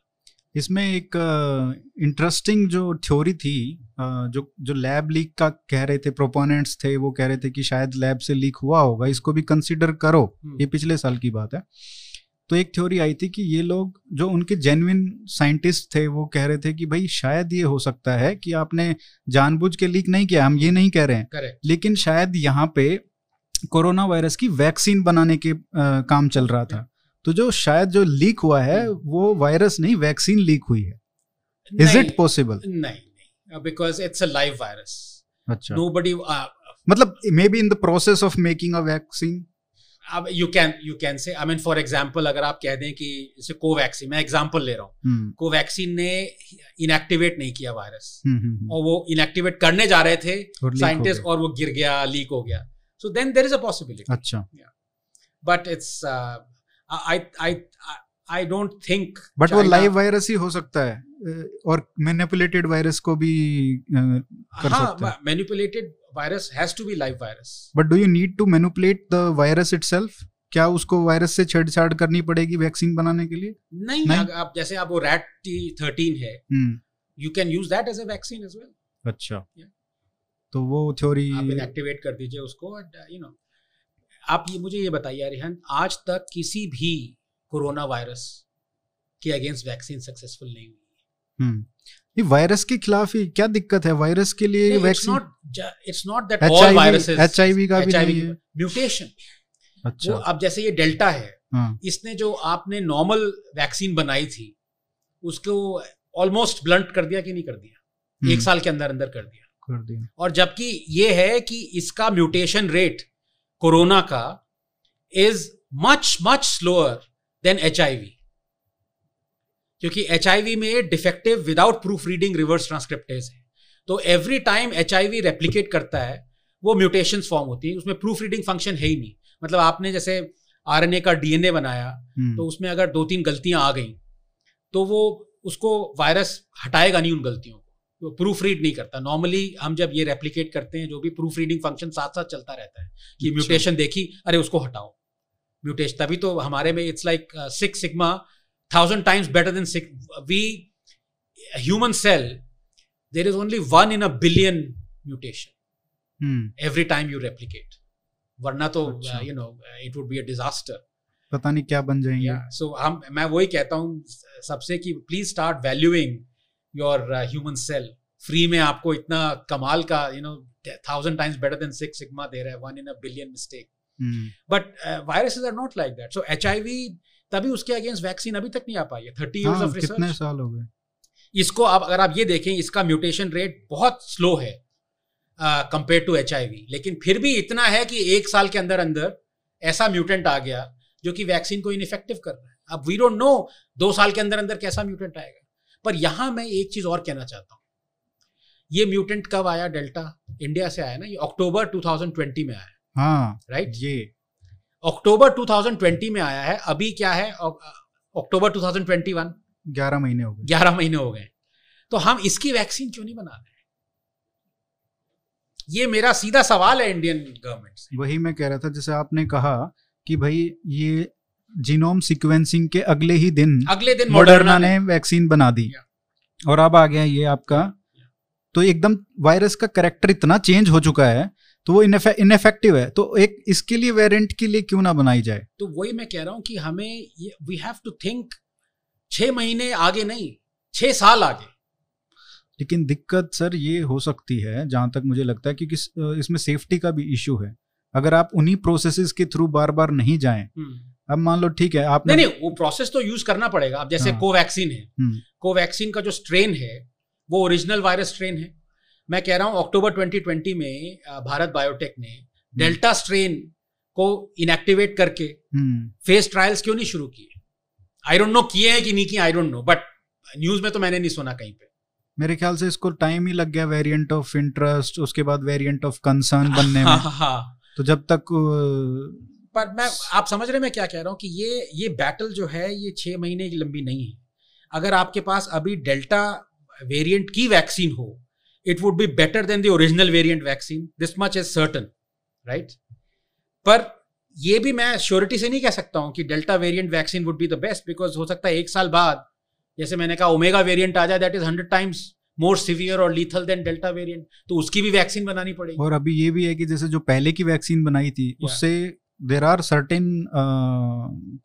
इसमें एक इंटरेस्टिंग uh, जो थ्योरी थी uh, जो जो लैब लीक का कह रहे थे प्रोपोनेंट्स थे वो कह रहे थे कि शायद लैब से लीक हुआ होगा इसको भी कंसीडर करो। hmm. ये पिछले साल की बात है। तो एक थ्योरी आई थी कि ये लोग जो उनके जेन्युइन साइंटिस्ट थे वो कह रहे थे कि भाई शायद ये हो सकता है कि आपने जानबूझ के लीक नहीं किया। हम ये नहीं कह रहे हैं। Correct. लेकिन शायद यहाँ पे कोरोना वायरस की वैक्सीन बनाने के आ, काम चल रहा था। तो जो शायद जो लीक हुआ है वो वायरस नहीं वैक्सीन लीक हुई है। इज़ इट पॉसिबल नहीं नहीं। Because it's a live virus अच्छा। नोबडी मतलब maybe in the process of making a vaccine अब you can you can say I mean for example अगर आप कह दें कि जैसे कोवैक्सीन मैं एग्जांपल ले रहा हूँ। कोवैक्सीन ने इनएक्टिवेट नहीं किया वायरस और वो इनएक्टिवेट करने जा रहे थे साइंटिस्ट और वो गिर गया लीक हो गया। So then there is a possibility अच्छा। But it's I I I don't think but वो लाइव वायरस ही हो सकता है और मैनिपुलेटेड वायरस को भी कर हाँ, सकता है। Manipulated virus has to be live virus but do you need to manipulate the virus itself? क्या उसको वायरस से छेड़छाड़ करनी पड़ेगी वैक्सीन बनाने के लिए? नहीं, नहीं? आप जैसे आप वो रैट टी थर्टीन है you can use that as a vaccine as well अच्छा। Yeah. तो वो थ्योरी आप एक्टिवेट कर दीजिए उसको यू नो आप ये मुझे ये बताइए रिहन आज तक किसी भी कोरोना वायरस के अगेंस्ट वैक्सीन सक्सेसफुल नहीं हुई ये वायरस के खिलाफ ही क्या दिक्कत है? वायरस के लिए vaccine it's not that all viruses HIV का भी नहीं है। म्यूटेशन अच्छा। अब जैसे ये डेल्टा है हाँ. इसने जो आपने नॉर्मल वैक्सीन बनाई थी उसको ऑलमोस्ट ब्लंट कर दिया कि नहीं कर दिया? एक हम्म। साल के अंदर अंदर कर दिया। कर दिया। और जबकि ये है कि इसका म्यूटेशन रेट कोरोना का is much much slower than HIV क्योंकि एचआईवी में defective without proofreading reverse transcriptase है। तो एवरी टाइम एच रेप्लीकेट करता है वो म्यूटेशन फॉर्म होती है। उसमें प्रूफ रीडिंग फ़ंक्शन है ही नहीं। मतलब आपने जैसे आरएनए का डीएनए बनाया हम्म। तो उसमें अगर दो तीन गलतियाँ आ गई तो वो उसको वायरस हटाएगा नहीं उन गलतियों प्रूफ रीड नहीं करता नॉर्मली हम जब ये रेप्लीकेट करते हैं जो भी प्रूफ रीडिंग फ़ंक्शन साथ साथ चलता रहता है कि म्यूटेशन अच्छा। देखी अरे उसको हटाओ म्यूटेशन तभी तो हमारे में it's like six sigma better than six. We, a human cell, there is only one in a billion mutation hmm. every time you replicate. वरना तो you know it would be a disaster पता नहीं क्या बन जाएँगे सो so, हम मैं वही कहता हूँ सबसे कि please start valuing your human cell free में आपको इतना कमाल का you know thousand times better than six sigma दे रहा है one in a billion mistake but viruses are not like that so HIV तभी उसके अगेंस्ट वैक्सीन अभी तक नहीं आ पाई है. थर्टी ईयर्स ऑफ़ रिसर्च कितने साल हो गए? इसको आप अगर आप ये देखें इसका म्यूटेशन रेट बहुत स्लो है कंपेयर टू एच लेकिन फिर भी इतना है कि एक साल के अंदर अंदर ऐसा म्यूटेंट आ गया जो कि वैक्सीन को इनफेक्टिव कर रहा है. अब वी डोंट नो दो साल के अंदर अंदर कैसा म्यूटेंट आएगा. पर यहाँ मैं एक चीज़ और कहना चाहता हूँ। ये म्यूटेंट कब आया? डेल्टा इंडिया से आया ना? ये अक्टूबर 2020 में आया। हाँ राइट ये। अक्टूबर 2020 में आया है। अभी क्या है? अक्टूबर 2021 ग्यारह महीने हो गए। ग्यारह महीने हो गए। तो हम इसकी वैक्सीन क्यों नहीं बना रहे ये मेरा सीधा सवाल है इंडियन गवर्नमेंट से। वही मैं कह रहा था जैसे आपने कहा कि भाई ये जीनोम सीक्वेंसिंग के अगले ही दिन अगले दिन मॉडर्ना ने वैक्सीन बना दी। और अब आ गया ये आपका। तो एकदम वायरस का करेक्टर इतना चेंज हो चुका है तो वो इनफेक्टिव है। तो एक इसके लिए वेरिएंट के लिए क्यों ना बनाई जाए? तो वही मैं कह रहा हूँ कि हमें वी हैव टू थिंक छह महीने आगे नहीं छह साल आगे। लेकिन दिक्कत सर ये हो सकती है जहाँ तक मुझे लगता है क्योंकि इसमें सेफ्टी का भी इश्यू है। अगर आप उन्हीं प्रोसेसेस के थ्रू बार बार नहीं जाएँ हम्म। अब मान लो ठीक है आप नहीं नहीं वो प्रोसेस तो यूज़ करना पड़ेगा अब जैसे हाँ, कोवैक्सीन है कोवैक्सीन हम्म। का जो स्ट्रेन है वो ओरिजिनल वायरस स्ट्रेन है मैं कह रहा हूँ अक्टूबर 2020 में भारत बायोटेक ने डेल्टा हम्म। स्ट्रेन को इनएक्टिवेट करके फेस हम्म। ट्रायल्स क्यों नहीं शुरू किए आई डोंट नो किए हैं कि नहीं किए I don't know but news में तो मैंने नहीं सुना कहीं पे मेरे ख्याल से इसको टाइम ही लग गया वेरिएंट ऑफ़ इंटरेस्ट उसके बाद वेरिएंट ऑफ़ कंसर्न बनने में [laughs] हाँ, हाँ, हाँ. तो जब तक पर मैं आप समझ रहे मैं क्या कह रहा हूँ कि ये ये बैटल जो है ये छह महीने की लंबी नहीं है। अगर आपके पास अभी डेल्टा वेरिएंट की वैक्सीन हो it would be better than the original variant vaccine this much is certain right पर ये भी मैं श्योरिटी से नहीं कह सकता हूँ कि delta variant vaccine would be the best because हो सकता है एक साल बाद जैसे मैंने कहा ओमेगा वेरिएंट आ जाए that is hundred times more severe और लीथल देन डेल्टा वेरिएंट तो उसकी भी वैक्सीन बनानी पड़ेगी। और अभी ये भी है कि जैसे जो पहले की वैक्सीन बनाई थी. उससे देर आर सर्टेन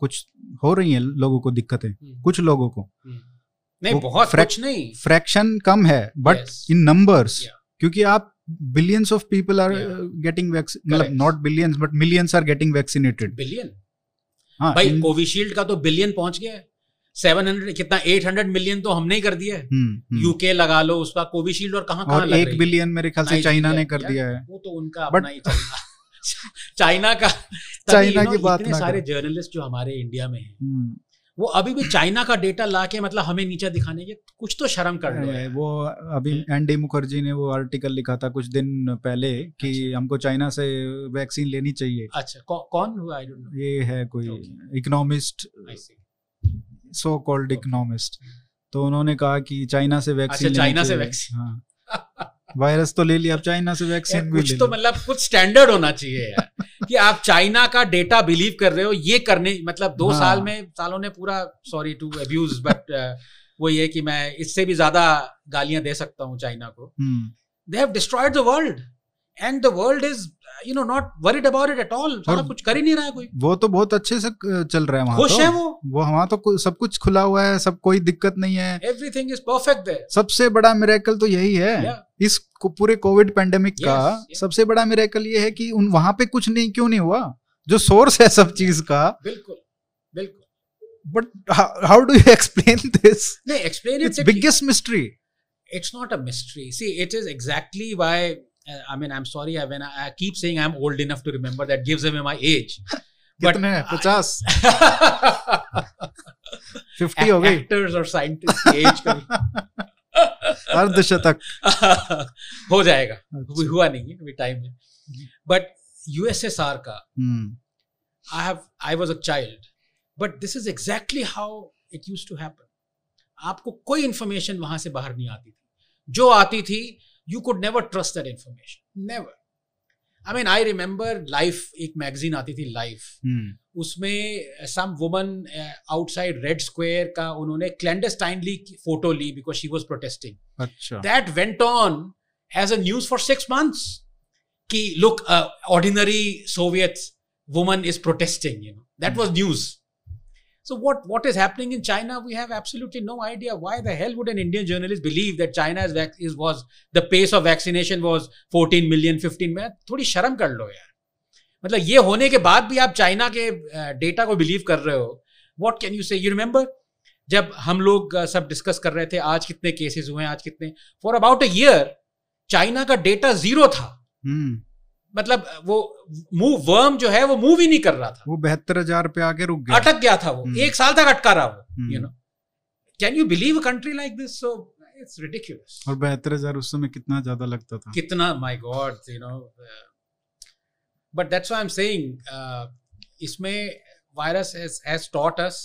कुछ हो रही है लोगों को दिक्कतें हम्म, कुछ लोगों को। हम्म। नहीं बहुत फ्रैक- कुछ नहीं। फ्रैक्शन कम है बट इन नंबर्स क्योंकि आप billions of people are Yeah. Getting मतलब. Not billions but millions are getting vaccinated billion हाँ भाई कोविशील्ड का तो बिलियन पहुँच गया सेवन हंड्रेड कितना एट हंड्रेड मिलियन तो हमने ही कर दिया है। हम्म, हम्म। यूके लगा लो उसका कोविशील्ड और कहाँ कहाँ और एक बिलियन मेरे ख्याल से चाइना ने कर दिया है। वो तो उनका अपना ही चाइना का चाइना की बात इतने सारे जर्नलिस्ट जो हमारे इंडिया में हैं हम्म, वो अभी भी चाइना का डेटा ला के मतलब हमें नीचे दिखाने के कुछ तो शर्म कर लो यार। वो अभी एन डी मुखर्जी ने वो आर्टिकल लिखा था कुछ दिन पहले कि अच्छा। हमको चाइना से वैक्सीन लेनी चाहिए। अच्छा कौ, कौन हुआ? आई डोंट नो ये है कोई. इकोनॉमिस्ट सो कॉल्ड इकोनॉमिस्ट तो उन्होंने कहा कि चाइना से वैक्सीन अच्छा, चाइना से वैक्सीन। हाँ। [laughs] वायरस तो ले लिया अब चाइना से वैक्सीन भी कुछ ले तो मतलब कुछ स्टैंडर्ड होना चाहिए यार कि आप चाइना का डेटा बिलीव कर रहे हो ये करने मतलब दो हाँ। साल में सालों ने पूरा सॉरी टू अब्यूज बट वो ये कि मैं इससे भी ज़्यादा गालियाँ दे सकता हूँ चाइना को। They have destroyed the world and the world is you know not worried about it at all साला और- कुछ कर ही नहीं रहा है कोई। वो तो बहुत अच्छे से चल रहा है वहाँ खुश तो। है वो। वो वहाँ तो सब कुछ खुला हुआ है सब कोई दिक्कत नहीं है। एवरीथिंग इज़ परफेक्ट देयर सबसे बड़ा मिरेकल तो यही है। Yeah. इस पूरे कोविड पेंडेमिक yes, का Yes. सबसे बड़ा मिरेकल ये है कि उन वहाँ पे कुछ नहीं क्यों नहीं हुआ? जो सोर्स है सब चीज़ का। बिल्कुल बिल्कुल। But how do you explain this नहीं explain it's biggest mystery it's not a mystery. See, it is exactly why. Uh, I mean, I'm sorry. I, when I, I keep saying I'm old enough to remember, that gives away my age. But पचास fifty हो गई Actors or scientists की age कभी अर्धशतक हो जाएगा अच्छा। हुआ नहीं है अभी टाइम है बट यूएसएसआर का हम्म, I have I was a child, but this is exactly how it used to happen. आपको कोई इंफॉर्मेशन वहाँ से बाहर नहीं आती थी जो आती थी you could never trust that information never I mean I remember life एक मैगजीन आती थी लाइफ हम्म, उसमें some woman outside Red Square का उन्होंने क्लैंडस्टाइनली फ़ोटो ली बिकॉज़ शी वॉज़ प्रोटेस्टिंग अच्छा that went on as a news for six months. Ki, look, uh, ordinary Soviet woman is protesting. You know that was news. So what what is happening in China? We have absolutely no idea. Why the hell would an Indian journalist believe that China's vac- is was the pace of vaccination was 14 million, 15 million? थोड़ी शर्म कर लो यार मतलब ये होने के बाद भी आप चाइना के डेटा को बिलीव कर रहे हो what can you say you remember जब हम लोग सब डिस्कस कर रहे थे आज कितने केसेस हुए हैं आज कितने for about a year China का डेटा ज़ीरो था हम्म, मतलब वो मूव वर्म जो है वो मूव ही नहीं कर रहा था। वो बहत्तर हज़ार पे आके रुक गया। अटक गया था वो। हम्म। एक साल तक अटका रहा वो you know can you believe a country like this so it's ridiculous और बहत्तर हज़ार उस समय कितना ज़्यादा लगता था। कितना my god you know but that's why I am saying इसमें virus has taught us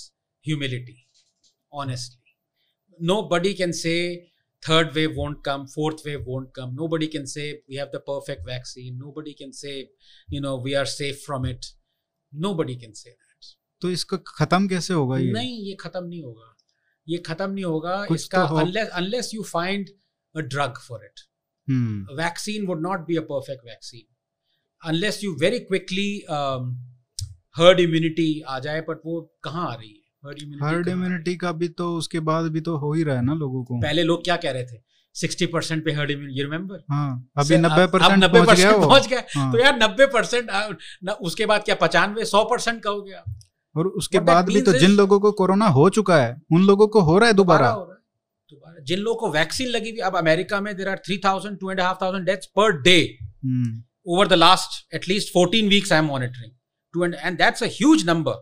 humility honestly nobody can say third wave won't come fourth wave won't come nobody can say we have the perfect vaccine nobody can say you know we are safe from it nobody can say that तो इसका खत्म कैसे होगा ये नहीं ये खत्म नहीं होगा ये खत्म नहीं होगा इसका तो unless unless you find a drug for it hmm, a vaccine would not be a perfect vaccine unless you very quickly um, herd immunity आ जाए but वो कहाँ आ रही है हर्ड? इम्यूनिटी का। भी तो उसके बाद भी तो हो ही रहा है ना लोगों को। पहले लोग क्या कह रहे थे? सिक्सटी परसेंट पे हर्ड इम्यूनिटी रिमेम्बर हाँ अभी नब्बे परसेंट नब्बे वो। पहुँच गया। हाँ, तो यार नब्बे परसेंट उसके बाद क्या पचानवे सौ परसेंट का हो गया? और उसके बाद भी तो जिन लोगों को कोरोना हो चुका है उन लोगों को हो रहा है दोबारा। जिन लोगों को वैक्सीन लगी हुई अब अमेरिका में there are three thousand two and half thousand deaths per day over the last at least 14 weeks i'm monitoring two and and that's a huge number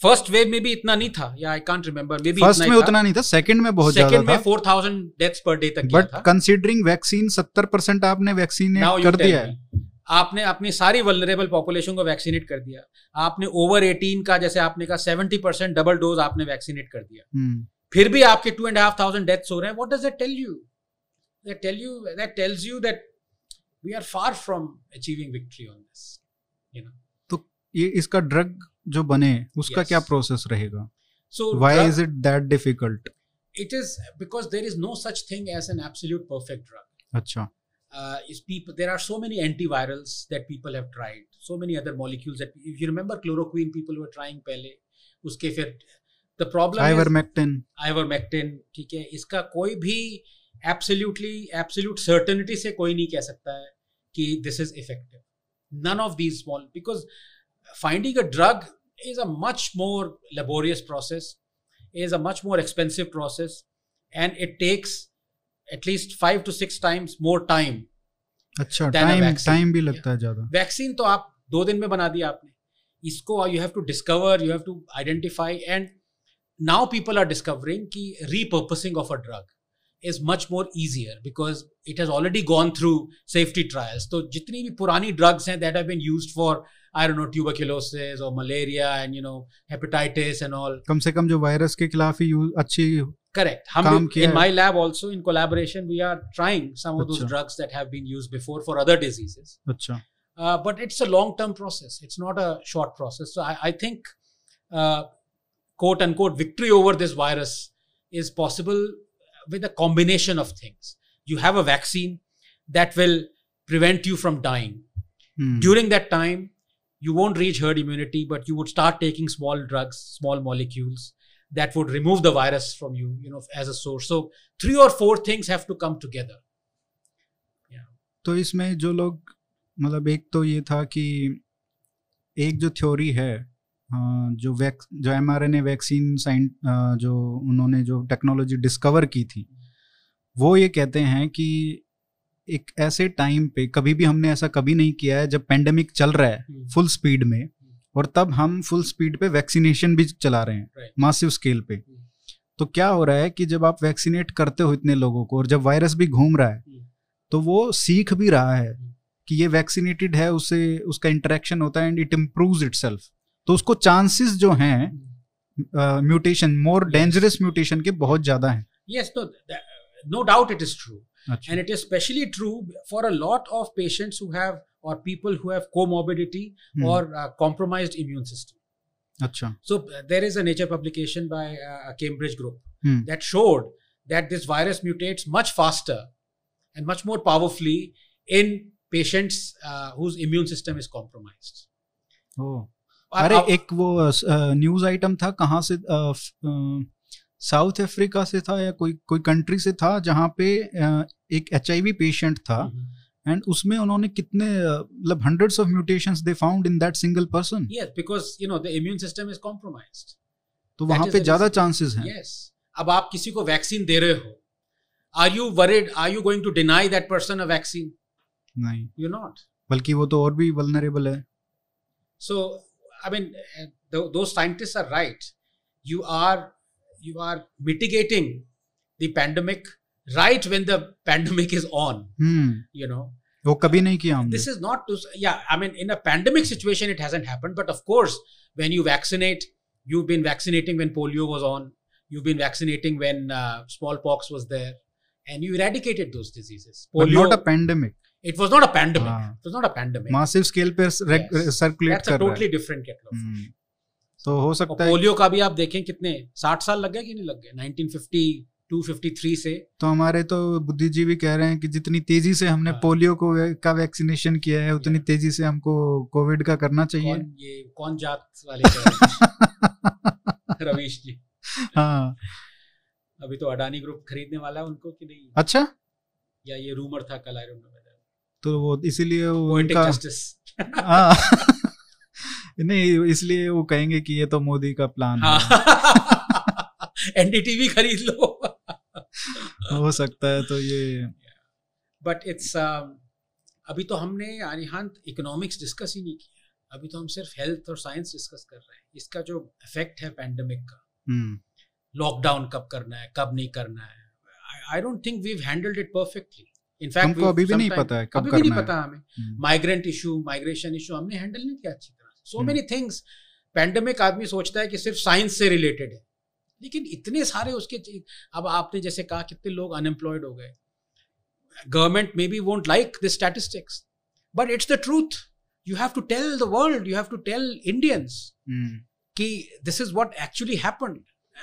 first wave में भी इतना नहीं था या I can't remember maybe first में उतना नहीं था सेकंड में बहुत ज़्यादा सेकंड था। में 4000 डेथ्स पर डे तक किया बट कंसीडरिंग वैक्सीन सत्तर परसेंट आपने वैक्सीनेट कर दिया है। आपने अपनी सारी वल्नरेबल पॉपुलेशन को वैक्सीनेट कर दिया। आपने ओवर 18 का जैसे आपने कहा 70 परसेंट डबल डोज आपने वैक्सीनेट कर दिया। हम्म, फिर भी आपके two and half thousand deaths हो रहे हैं। What does that tell you that tell you that tells you that we are far from achieving victory on this you know ये इसका ड्रग जो बने उसका Yes. क्या प्रोसेस रहेगा so why is it that difficult it is because there is no such thing as an absolute perfect drug अच्छा uh, is people there are so many antivirals that people have tried so many other molecules that if you remember chloroquine people were trying पहले उसके फिर the problem ivermectin is ivermectin ठीक है इसका कोई भी absolutely absolute certainty से कोई नहीं कह सकता है कि this is effective none of these small because finding a drug is a much more laborious process is a much more expensive process and it takes at least five to six times more time अच्छा time time भी लगता है ज़्यादा vaccine तो आप दो दिन में बना दिया आपने इसको you have to discover you have to identify and now people are discovering कि repurposing of a drug Is much more easier because it has already gone through safety trials तो जितनी भी पुरानी ड्रग्स हैं that have been used for I don't know tuberculosis और malaria and you know hepatitis and all कम से कम जो वायरस के खिलाफ ही यूज अच्छी Correct. काम Hum, किया in है। my lab also, in collaboration, we are trying some of those अच्छा। drugs that have been used before for other diseases. अच्छा Uh, but it's a long term process. It's not a short process. So I, I think, uh, quote unquote, victory over this virus is possible with a combination of things. You have a vaccine that will prevent you from dying. Hmm, During that time, you won't reach herd immunity, but you would start taking small drugs, small molecules that would remove the virus from you, you know, as a source. So three or four things have to come together. तो इसमें जो लोग मतलब एक तो ये था कि एक जो थ्योरी है अ, जो वैक्स जो एम आर एन ने वैक्सीन साइन अ, जो उन्होंने जो टेक्नोलॉजी डिस्कवर की थी वो ये कहते हैं कि एक ऐसे टाइम पे कभी भी हमने ऐसा कभी नहीं किया है जब पेंडेमिक चल रहा है. फुल स्पीड में और तब हम फुल स्पीड पे वैक्सीनेशन भी चला रहे हैं मासिव स्केल पे Hmm. तो क्या हो रहा है कि जब आप वैक्सीनेट करते हो इतने लोगों को और जब वायरस भी घूम रहा है. तो वो सीख भी रहा है. कि ये वैक्सीनेटेड है उसे उसका इंटरेक्शन होता है and it improve it itself तो उसको चांसेस जो हैं म्यूटेशन मोर डेंजरस म्यूटेशन के बहुत ज़्यादा हैं doubt it is true. अच्छा And it is especially true for a lot of patients who have, or people who have comorbidity Hmm. or uh, compromised immune system. अच्छा So uh, there is a Nature publication by uh, a Cambridge group hmm, that showed that this virus mutates much faster and much more powerfully in patients uh, whose immune system is compromised. और अरे एक वो news item था कहाँ से south Africa से था या कोई कोई कंट्री से था जहाँ पे एक एचआईवी पेशेंट था. एंड उसमें उन्होंने कितने मतलब hundreds of mutations they found in that single person Yes, because you know the immune system is compromised. तो वहाँ पे ज़्यादा चांसेस हैं। Yes. अब आप किसी को वैक्सीन दे रहे हो are you worried are you going to deny that person a vaccine नहीं। यू नॉट बल्कि वो तो और भी वल्नरेबल है। So, I mean, uh, th- those scientists are right. You are you are mitigating the pandemic right when the [laughs] pandemic is on. Hmm You know, वो कभी नहीं किया हमने this is not to s- yeah. I mean, in a pandemic situation, it hasn't happened. But of course, when you vaccinate, you've been vaccinating when polio was on. You've been vaccinating when uh, smallpox was there, and you eradicated those diseases. But Polio. Not a pandemic it was not a pandemic. हाँ. It was not a pandemic. Massive scale पे Yes. Circulate That's a कर रहा totally different. हम्म, तो हो सकता है polio का भी आप देखें कितने 60 साल लग गए कि नहीं लग गए 1952 53 से तो हमारे तो बुद्धिजीवी कह रहे हैं कि जितनी तेज़ी से हमने हाँ। पोलियो को का वैक्सीनेशन किया है उतनी तेज़ी से हमको कोविड का करना चाहिए कौन ये कौन जात वाले [laughs] रवीश जी हाँ अभी तो अडानी ग्रुप खरीदने वाला है उनको कि नहीं अच्छा या ये रूमर था कल आई डोंट नो तो वो इसीलिए उनका [laughs] हाँ। नहीं इसलिए वो कहेंगे कि ये तो मोदी का प्लान है। हाँ। [laughs] एनडीटीवी खरीद लो। हो सकता है तो ये बट इट्स अभी तो हमने आनिहांत इकोनॉमिक्स डिस्कस ही नहीं किया। अभी तो हम सिर्फ़ हेल्थ और साइंस डिस्कस कर रहे हैं। इसका जो इफ़ेक्ट है पैंडमिक का। हम्म। लॉकडाउन कब करना है कब नहीं करना है। I don't think we handled it perfectly in fact हमको अभी भी नहीं पता है कब अभी भी नहीं पता हमें। माइग्रेंट इशू माइग्रेशन इशू हमने हैंडल नहीं किया अच्छी तरह so. Hmm. Many things pandemic आदमी सोचता है कि सिर्फ़ साइंस से रिलेटेड है। लेकिन इतने सारे उसके अब आपने जैसे कहा कितने लोग अनएम्प्लॉयड हो गए। Government maybe won't like this statistics but it's the truth you have to tell the world you have to tell Indians कि this is what actually happened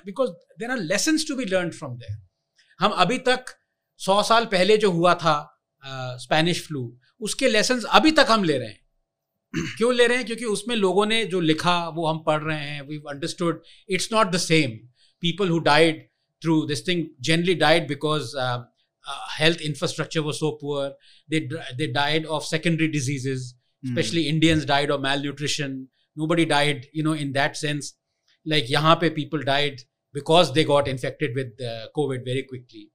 because there are lesson to be learn from there हम अभी तक सौ साल पहले जो हुआ था स्पेनिश फ्लू उसके लेसन अभी तक हम ले रहे हैं। [clears throat] क्यों ले रहे हैं? क्योंकि उसमें लोगों ने जो लिखा वो हम पढ़ रहे हैं we understood it's not the same people who died through this thing generally died because health infrastructure वो so poor they died of secondary disease specially Indians died of malnutrition nobody died you know in that sense like यहाँ पे people died because they got infected with covid very quickly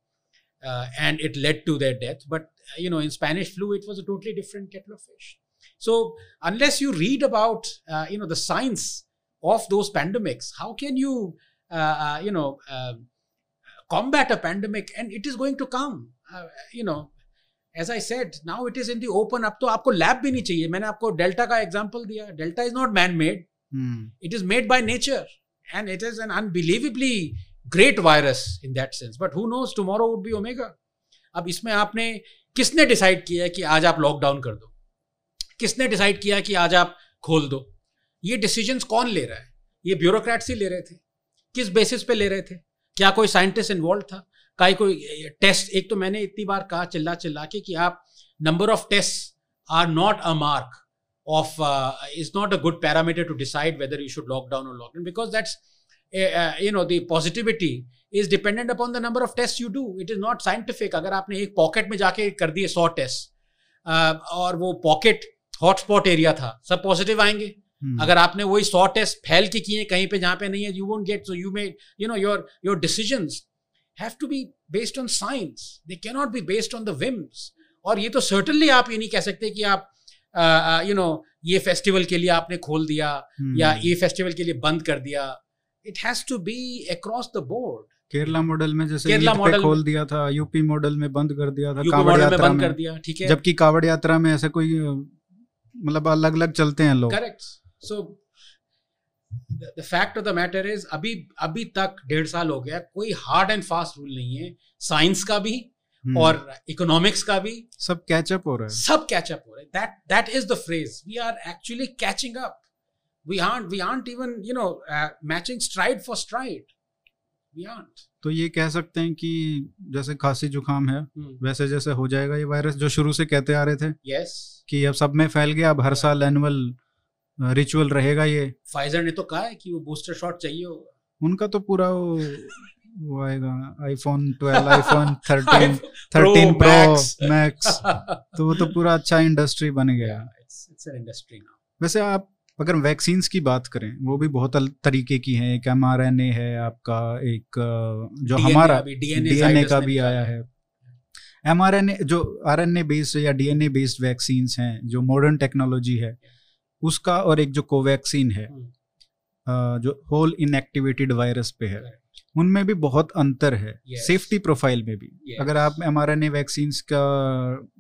and it led to their death. But uh, you know, in Spanish flu, it was a totally different kettle of fish. So unless you read about, uh, you know, the science of those pandemics, how can you, uh, uh, you know, um combat a pandemic? And it is going to come. Uh, you know, as I said now it is in the open अब तो आपको lab भी नहीं चाहिए मैंने आपको delta का example दिया Delta is not man made hmm, it is made by nature and it is an unbelievably great virus in that sense but who knows tomorrow would be omega अब इसमें आपने किसने डिसाइड किया है कि आज आप लॉकडाउन कर दो? किसने डिसाइड किया कि आज आप खोल दो? ये डिसीजंस कौन ले रहा है? ये ब्यूरोक्रेट्स ही ले रहे थे। किस बेसिस पे ले रहे थे? क्या कोई साइंटिस्ट इन्वॉल्व था? का कोई टेस्ट एक तो मैंने इतनी बार कहा चिल्ला चिल्ला के कि आप number of test are not a mark of is not a good parameter to you should lock down or lock down because that's uh, uh, you know the positivity is dependent upon the number of tests you do. It is not scientific. अगर आपने एक pocket में जाके कर दिए सौ test और वो पॉकेट हॉटस्पॉट एरिया था सब पॉजिटिव आएँगे। हम्म, अगर आपने वही सौ टेस्ट फैल के किए कहीं पे जहाँ पे नहीं है you won't get so you may you know your your decisions have to be based on science they can not be based on the whims और ये तो सर्टनली आप ये नहीं कह सकते कि आप you uh, no you know, ये फेस्टिवल के लिए आपने खोल दिया हम्म, या ये फेस्टिवल के लिए बंद कर दिया। It has to be across the board Kerala model में जैसे केरला मॉडल खोल दिया था यूपी मॉडल में बंद कर दिया था कांवड़ मॉडल में बंद में। कर दिया ठीक है। जबकि कावड़ यात्रा में ऐसे कोई मतलब अलग अलग चलते हैं लोग। Correct so the fact of the matter is अभी अभी तक डेढ़ साल हो गया कोई हार्ड एंड फास्ट रूल नहीं है। साइंस का भी हम्म, और इकोनॉमिक्स का भी। सब कैचअप हो रहा है। सब कैचअप हो रहे that that is the phrase we are actually catching up we aren't we aren't even you know uh, matching stride for stride. We aren't. तो ये कह सकते हैं कि जैसे खांसी जुकाम है hmm. वैसे जैसे हो जाएगा ये वायरस जो शुरू से कहते आ रहे थे yes. कि अब सब में फैल गया अब हर साल एनुअल रिचुअल रहेगा ये। फाइजर ने तो कहा है कि वो बूस्टर शॉट चाहिए होगा। उनका तो पूरा वो वो आएगा आईफोन 12 आईफोन 13 13 प्रो मैक्स तो वो तो पूरा अच्छा इंडस्ट्री बन गया। Yeah it's it's वैसे आप अगर वैक्सीन्स की बात करें वो भी बहुत तरीके की हैं। एक एम है आपका एक जो DNA हमारा डीएनए का भी आया है। एम जो आर बेस्ड या डीएनए बेस्ड वैक्सीन्स हैं जो मॉडर्न टेक्नोलॉजी है उसका और एक जो कोवैक्सीन है हम्म, जो होल इनएक्टिवेटेड वायरस पे है उनमें भी बहुत अंतर है। Yes. सेफ्टी प्रोफ़ाइल में भी। Yes. अगर आप एम आर वैक्सीन्स का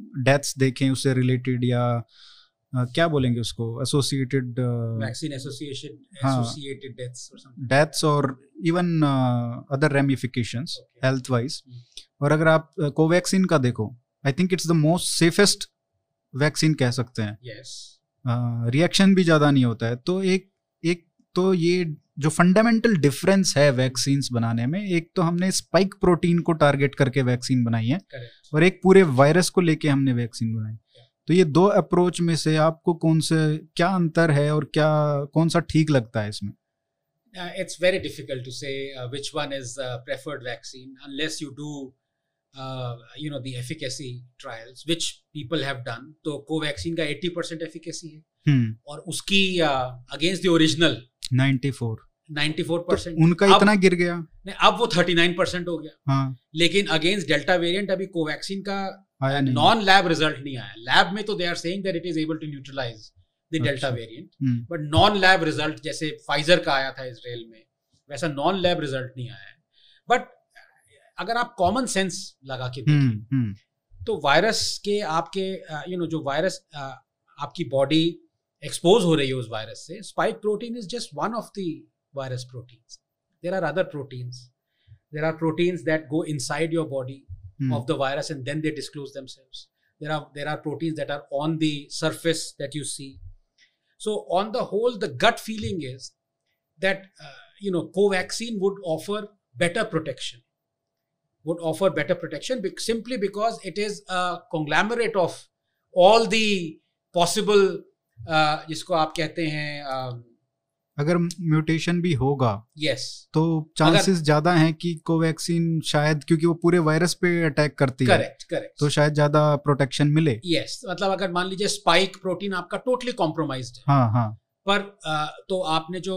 डेथ्स देखें उससे रिलेटेड या क्या बोलेंगे उसको? एसोसिएटेड हाँ. associated deaths or something. Deaths और even other ramifications health wise. और अगर आप कोवैक्सीन का देखो I think it's the most safest vaccine कह सकते हैं। Yes. रिएक्शन भी ज़्यादा नहीं होता है। तो एक एक तो ये जो फंडामेंटल डिफरेंस है वैक्सीन बनाने में एक तो हमने स्पाइक प्रोटीन को टारगेट करके वैक्सीन बनाई है। Correct. और एक पूरे वायरस को लेके हमने वैक्सीन बनाई। तो ये दो अप्रोच में से आपको कौन से क्या अंतर है और क्या कौन सा ठीक लगता है इसमें? It's very difficult to say which one is preferred vaccine unless you do you know efficacy trials which people have done तो कोवैक्सीन का 80% परसेंट एफिकेसी है। हम्म। और उसकी अगेंस्ट दिजिनल नाइनटी फोर 94% तो उनका अब- इतना गिर गया। नहीं, अब वो 39% हो गया। हाँ। लेकिन अगेंस्ट डेल्टा वेरिएंट अभी कोवैक्सीन का नॉन लैब रिज़ल्ट नहीं आया। लैब में तो they are saying that it is able to neutralize the delta. Variant hmm, but non lab result जैसे फाइजर का आया था इसराइल में वैसा नॉन लैब रिज़ल्ट नहीं आया। है बट अगर आप कॉमन सेंस लगा के देखें हम्म, हम्म, तो वायरस के आपके यू नो जो वायरस आपकी बॉडी एक्सपोज हो रही है उस वायरस से spike protein is just one of the virus proteins there are other proteins there are proteins that go inside your body of the virus and then they disclose themselves there are there are proteins that are on the surface that you see so on the whole the gut feeling is that uh, you know covaxin would offer better protection would offer better protection bec- simply because it is a conglomerate of all the possible uh, जिसको आप कहते हैं um, अगर mutation भी होगा yes. तो chances ज़्यादा हैं कि कोवैक्सीन शायद क्योंकि वो पूरे वायरस पे अटैक करती है correct correct. तो शायद ज़्यादा प्रोटेक्शन मिले। Yes. मतलब अगर मान लीजिए स्पाइक प्रोटीन आपका टोटली कॉम्प्रोमाइज्ड है। हाँ हाँ। पर तो आपने जो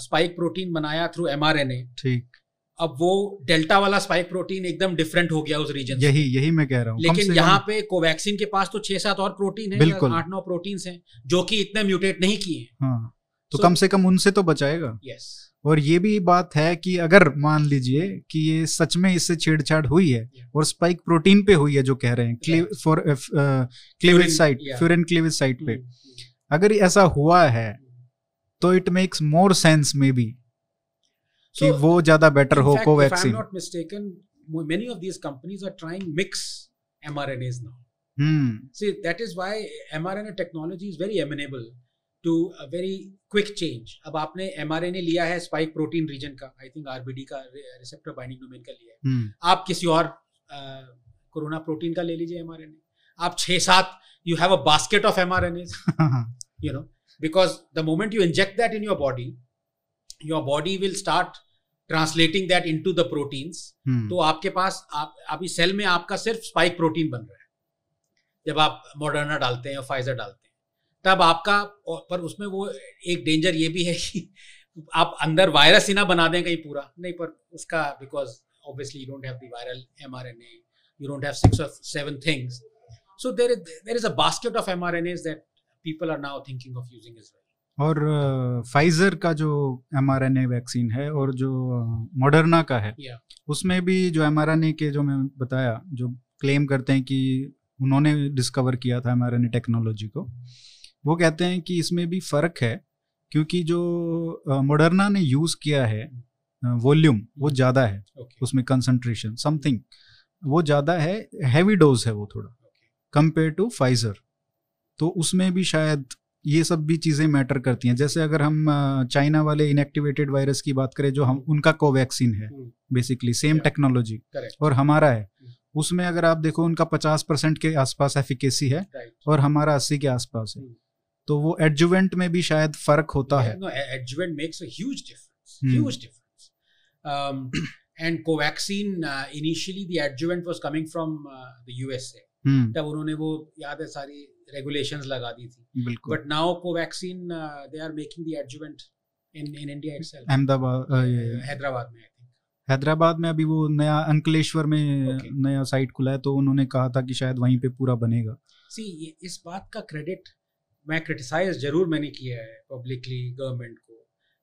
स्पाइक प्रोटीन बनाया थ्रू एमआरएनए ठीक। अब वो डेल्टा वाला स्पाइक प्रोटीन एकदम डिफरेंट हो गया उस रीजन यही यही मैं कह रहा हूँ। लेकिन यहाँ पे कोवैक्सीन के पास तो छह सात और प्रोटीन है। आठ नौ प्रोटीन हैं जो कि इतने म्यूटेट नहीं किए हैं। हाँ। तो so, कम से कम उनसे तो बचाएगा। Yes yes. और ये भी बात है कि अगर मान लीजिए कि ये सच में इससे छेड़छाड़ हुई है yeah. और स्पाइक प्रोटीन पे हुई है जो कह रहे हैं for cleavage site furin cleavage site पे। अगर ऐसा हुआ है तो it makes more sense maybe कि वो ज़्यादा बेटर हो को many of these companies are trying mix mRNAs now hmm see that is why mRNA technology is very amenable to a very quick change. अब आपने mRNA लिया है spike protein region का. आई थिंक आरबीडी का receptor binding domain का लिया है. हम्म। आप किसी और कोरोना प्रोटीन का ले लीजिए mRNA आप छह सात you have a basket of mRNA you know because the moment you inject that in your body your body will start translating that into the proteins. Hmm, तो आपके पास आप अभी सेल में आपका सिर्फ़ स्पाइक प्रोटीन बन रहा है. जब आप मॉडर्ना डालते हैं या फाइजर डालते हैं तब आपका पर उसमें वो एक डेंजर ये भी है कि आप अंदर वायरस ही ना बना दें कहीं पूरा। नहीं पर उसका because obviously you don't have the viral mRNA you don't have six और seven things so there there is a basket of mRNAs that people are now thinking of using well और फाइजर का जो mRNA vaccine है और जो Moderna का है Yeah. उसमें भी जो एमआरएनए के जो मैं बताया जो क्लेम करते हैं कि उन्होंने डिस्कवर किया था एमआरएनए टेक्नोलॉजी को वो कहते हैं कि इसमें भी फ़र्क है क्योंकि जो मोडर्ना ने यूज़ किया है वॉल्यूम वो ज़्यादा है ओके उसमें कंसंट्रेशन समथिंग वो ज़्यादा है हैवी डोज है वो थोड़ा कंपेयर टू फाइजर तो उसमें भी शायद ये सब भी चीज़ें मैटर करती हैं। जैसे अगर हम चाइना वाले इनएक्टिवेटेड वायरस की बात करें जो हम उनका कोवैक्सीन है बेसिकली सेम टेक्नोलॉजी और हमारा है। Hmm. उसमें अगर आप देखो उनका पचास परसेंट के आसपास एफिकेसी है और हमारा अस्सी के आसपास है. तो वो एडजुवेंट में भी शायद फ़र्क होता है। And Covaxin initially the adjuvant was coming from the USA तब उन्होंने वो याद है सारी रेगुलेशंस लगा दी थी। But now Covaxin they are making the adjuvant in in India Hyderabad में हैदराबाद में अभी वो नया अंकलेश्वर में okay. नया साइट खुला है तो उन्होंने कहा था कि शायद वहीं पे पूरा बनेगा। सी इस बात का क्रेडिट मैं क्रिटिसाइज ज़रूर मैंने किया है पब्लिकली गवर्नमेंट को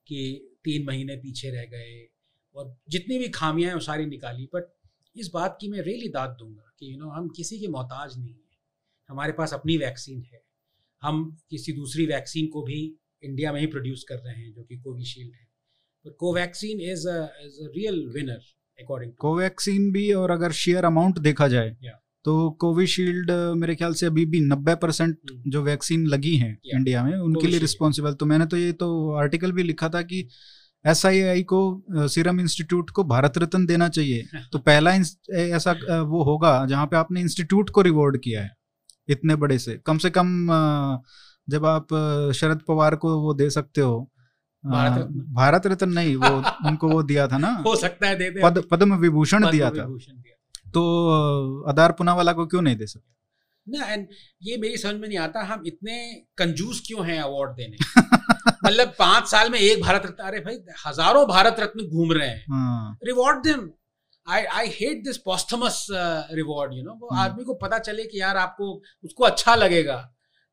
कि तीन महीने पीछे रह गए और जितनी भी खामियाँ हैं वो सारी निकाली। बट इस बात की मैं रियली दाद दूँगा कि यू नो हम किसी के मोहताज नहीं हैं। हमारे पास अपनी वैक्सीन है। हम किसी दूसरी वैक्सीन को भी इंडिया में ही प्रोड्यूस कर रहे हैं जो कि कोविशील्ड है। तो Covaxin is is a real winner according Covaxin भी और अगर शेयर अमाउंट देखा जाए Yeah. तो कोविशील्ड मेरे ख्याल से अभी भी नब्बे परसेंट हम्म। जो वैक्सीन लगी हैं इंडिया में उनके लिए रिस्पॉन्सिबल। तो मैंने तो ये तो आर्टिकल भी लिखा था कि एस को सीरम इंस्टीट्यूट को भारत रत्न देना चाहिए। [laughs] तो पहला ऐसा वो होगा जहाँ पे आपने इंस्टीट्यूट को रिवॉर्ड किया है इतने बड़े से। कम से कम जब आप शरद पवार को वो दे सकते हो भारत रत्न? नहीं वो [laughs] उनको वो दिया था ना हो सकता है दे दे। पद पद्म विभूषण दिया विभूषण था। तो अदार पुनावाला को क्यों नहीं दे सकते ना एंड ये मेरी समझ में नहीं आता हम इतने कंजूस क्यों हैं अवार्ड देने? [laughs] मतलब पाँच साल में एक भारत रत्न अरे भाई हज़ारों भारत रत्न घूम रहे हैं। Reward them I I hate this posthumous reward you know वो हम्म। आदमी को पता चले कि यार आपको उसको अच्छा लगेगा।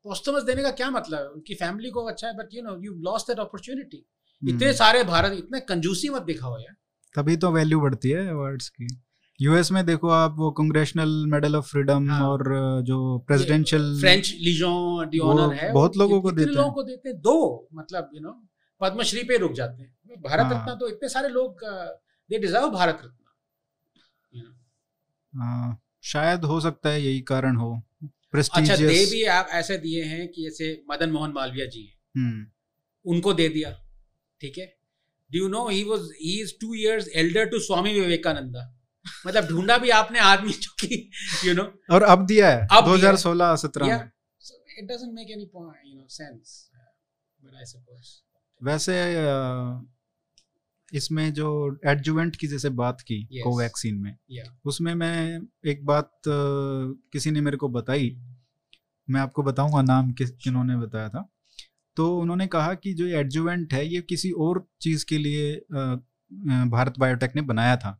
पॉस्थमस देने का क्या मतलब? है उनकी फैमिली को अच्छा है but you know you lost that opportunity इतने हम्म, सारे भारत इतने कंजूसी मत दिखाओ यार। तभी तो वैल्यू बढ़ती है अवार्ड्स की। यूएस में देखो आप वो कांग्रेशनल मेडल ऑफ़ फ्रीडम हाँ। और जो presidential French Legion d' honneur है बहुत लोगों को देते लोगों हैं। को देते हैं दो मतलब यू नो पद्मश्री पे रुक जाते हैं। भारत हाँ। रत्न तो इतने सारे लोग दे डिजर्व भारत रत्न। हाँ, शायद हो सकता है यही कारण हो। अच्छा दे भी आप ऐसे दिए हैं कि जैसे मदन मोहन मालवीय जी हैं। हम्म। उनको दे दिया ठीक है? Do you know he was he is two years elder to Swami Vivekananda मतलब ढूंढा भी आपने आदमी जो कि यू नो और अब दिया है अब दिया है। 2016 17 में। It doesn't make any point you know sense but I suppose वैसे इसमें जो एडजुवेंट की जैसे बात की Yes. कोवैक्सीन में Yeah. उसमें मैं एक बात किसी ने मेरे को बताई। मैं आपको बताऊँगा नाम किस किन्होंने बताया था। तो उन्होंने कहा कि जो एडजुवेंट है ये किसी और चीज़ के लिए भारत बायोटेक ने बनाया था।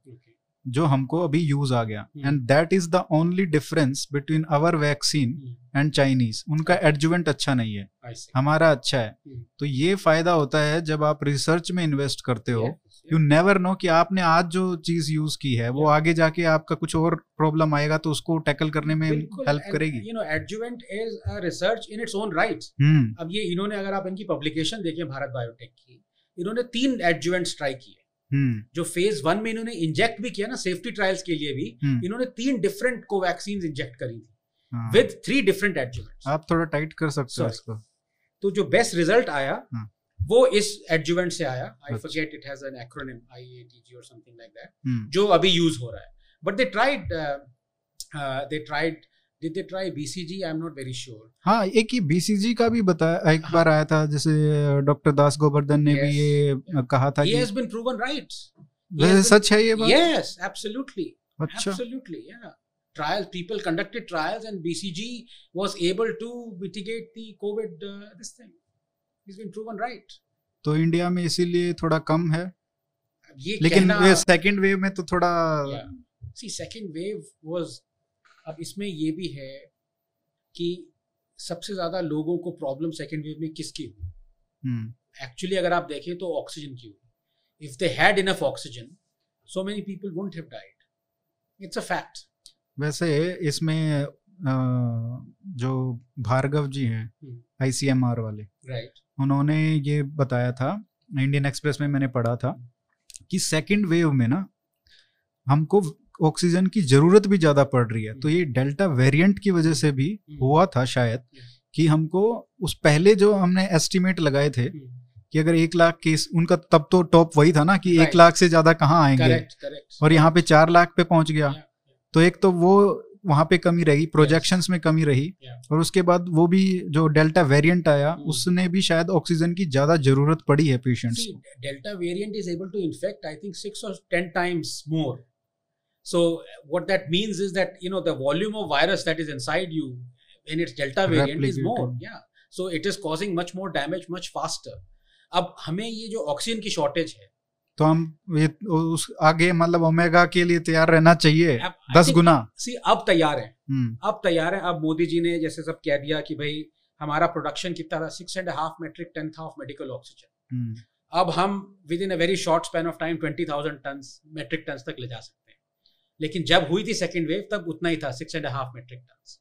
जो हमको अभी यूज़ आ गया. And that is the only difference between our vaccine and Chinese उनका एडजुवेंट अच्छा नहीं है। हमारा अच्छा है। Hmm. तो ये फ़ायदा होता है जब आप रिसर्च में इन्वेस्ट करते हो। यू नेवर नो कि आपने आज जो चीज़ यूज़ की है वो आगे जाके आपका कुछ और प्रॉब्लम आएगा तो उसको टैकल करने में हेल्प करेगी। You know adjuvant is a research in its own hmm अब ये इन्होंने अगर आप इनकी पब्लिकेशन देखें भारत बायोटेक की इन्होंने तीन एडजुवेंट्स ट्राई किए। जो फ़ेज़ वन में इन्होंने इंजेक्ट भी किया ना सेफ्टी ट्रायल्स के लिए भी हम्म, इन्होंने तीन डिफरेंट कोवैक्सीन इंजेक्ट करी थी। विद थ्री डिफरेंट एडजुवेंट्स आप थोड़ा टाइट कर सकते हो इसको। तो जो बेस्ट रिज़ल्ट आया हाँ। वो इस एडजुवेंट से आया। I. Forget it has an acronym IATG और समथिंग लाइक दैट हम्म, जो अभी यूज़ हो रहा है। But they tried they tried they try BCG I am not very sure हाँ एक ये बीसीजी का भी बताया एक हाँ। बार आया था जैसे डॉक्टर दास गोवर्धन ने भी Yes. ये कहा था he कि has been proven right वैसे सच है ये बात yes absolutely अच्छा absolutely yeah trials people conducted trials and bcg was able to mitigate the covid uh, this thing he's been proven right तो इंडिया में इसीलिए थोड़ा कम है ये लेकिन सेकंड वेव में तो थोड़ा see second wave was अब इसमें ये भी है कि सबसे ज़्यादा लोगों को प्रॉब्लम सेकंड वेव में किसकी हुई? हम्म, एक्चुअली अगर आप देखें तो ऑक्सीजन की हुई। If they had enough oxygen so many people won't have died it's a fact वैसे इसमें जो भार्गव जी हैं हम्म। आईसीएमआर वाले राइट right. उन्होंने ये बताया था इंडियन एक्सप्रेस में मैंने पढ़ा था कि सेकंड वेव में ना हमको ऑक्सीजन की ज़रूरत भी ज़्यादा पड़ रही है। तो ये डेल्टा वेरिएंट की वजह से भी हुआ था शायद कि हमको उस पहले जो हमने एस्टिमेट लगाए थे कि अगर एक लाख केस उनका तब तो टॉप वही था ना कि एक लाख से ज़्यादा कहाँ आएँगे। करेक्ट करेक्ट और यहाँ पे चार लाख पे पहुँच गया। तो एक तो वो वहाँ पे कमी रही प्रोजेक्शंस में कमी रही। Yeah. और उसके बाद वो भी जो डेल्टा वेरिएंट आया Hmm. उसने भी शायद ऑक्सीजन की ज़्यादा ज़रूरत पड़ी है पेशेंट्स See, को। Delta variant is able to infect, I think, six or ten times more. So, what that means is that you know the volume of virus that is inside you in its Delta variant Replicated. is more. Yeah. So it is causing much more damage much faster. अब हमें ये जो oxygen की shortage है तो हम ये उस आगे मतलब ओमेगा के लिए तैयार रहना चाहिए अब दस गुना see, अब तैयार है हम्म, अब तैयार है अब मोदी जी ने जैसे सब कह दिया कि भाई हमारा प्रोडक्शन कितना था six and half metric ton था ऑफ़ मेडिकल ऑक्सीजन अब हम within a very short span of time twenty thousand ton metric ton तक ले जा सकते लेकिन जब हुई थी सेकेंड वेव तब उतना ही था six and half metric ton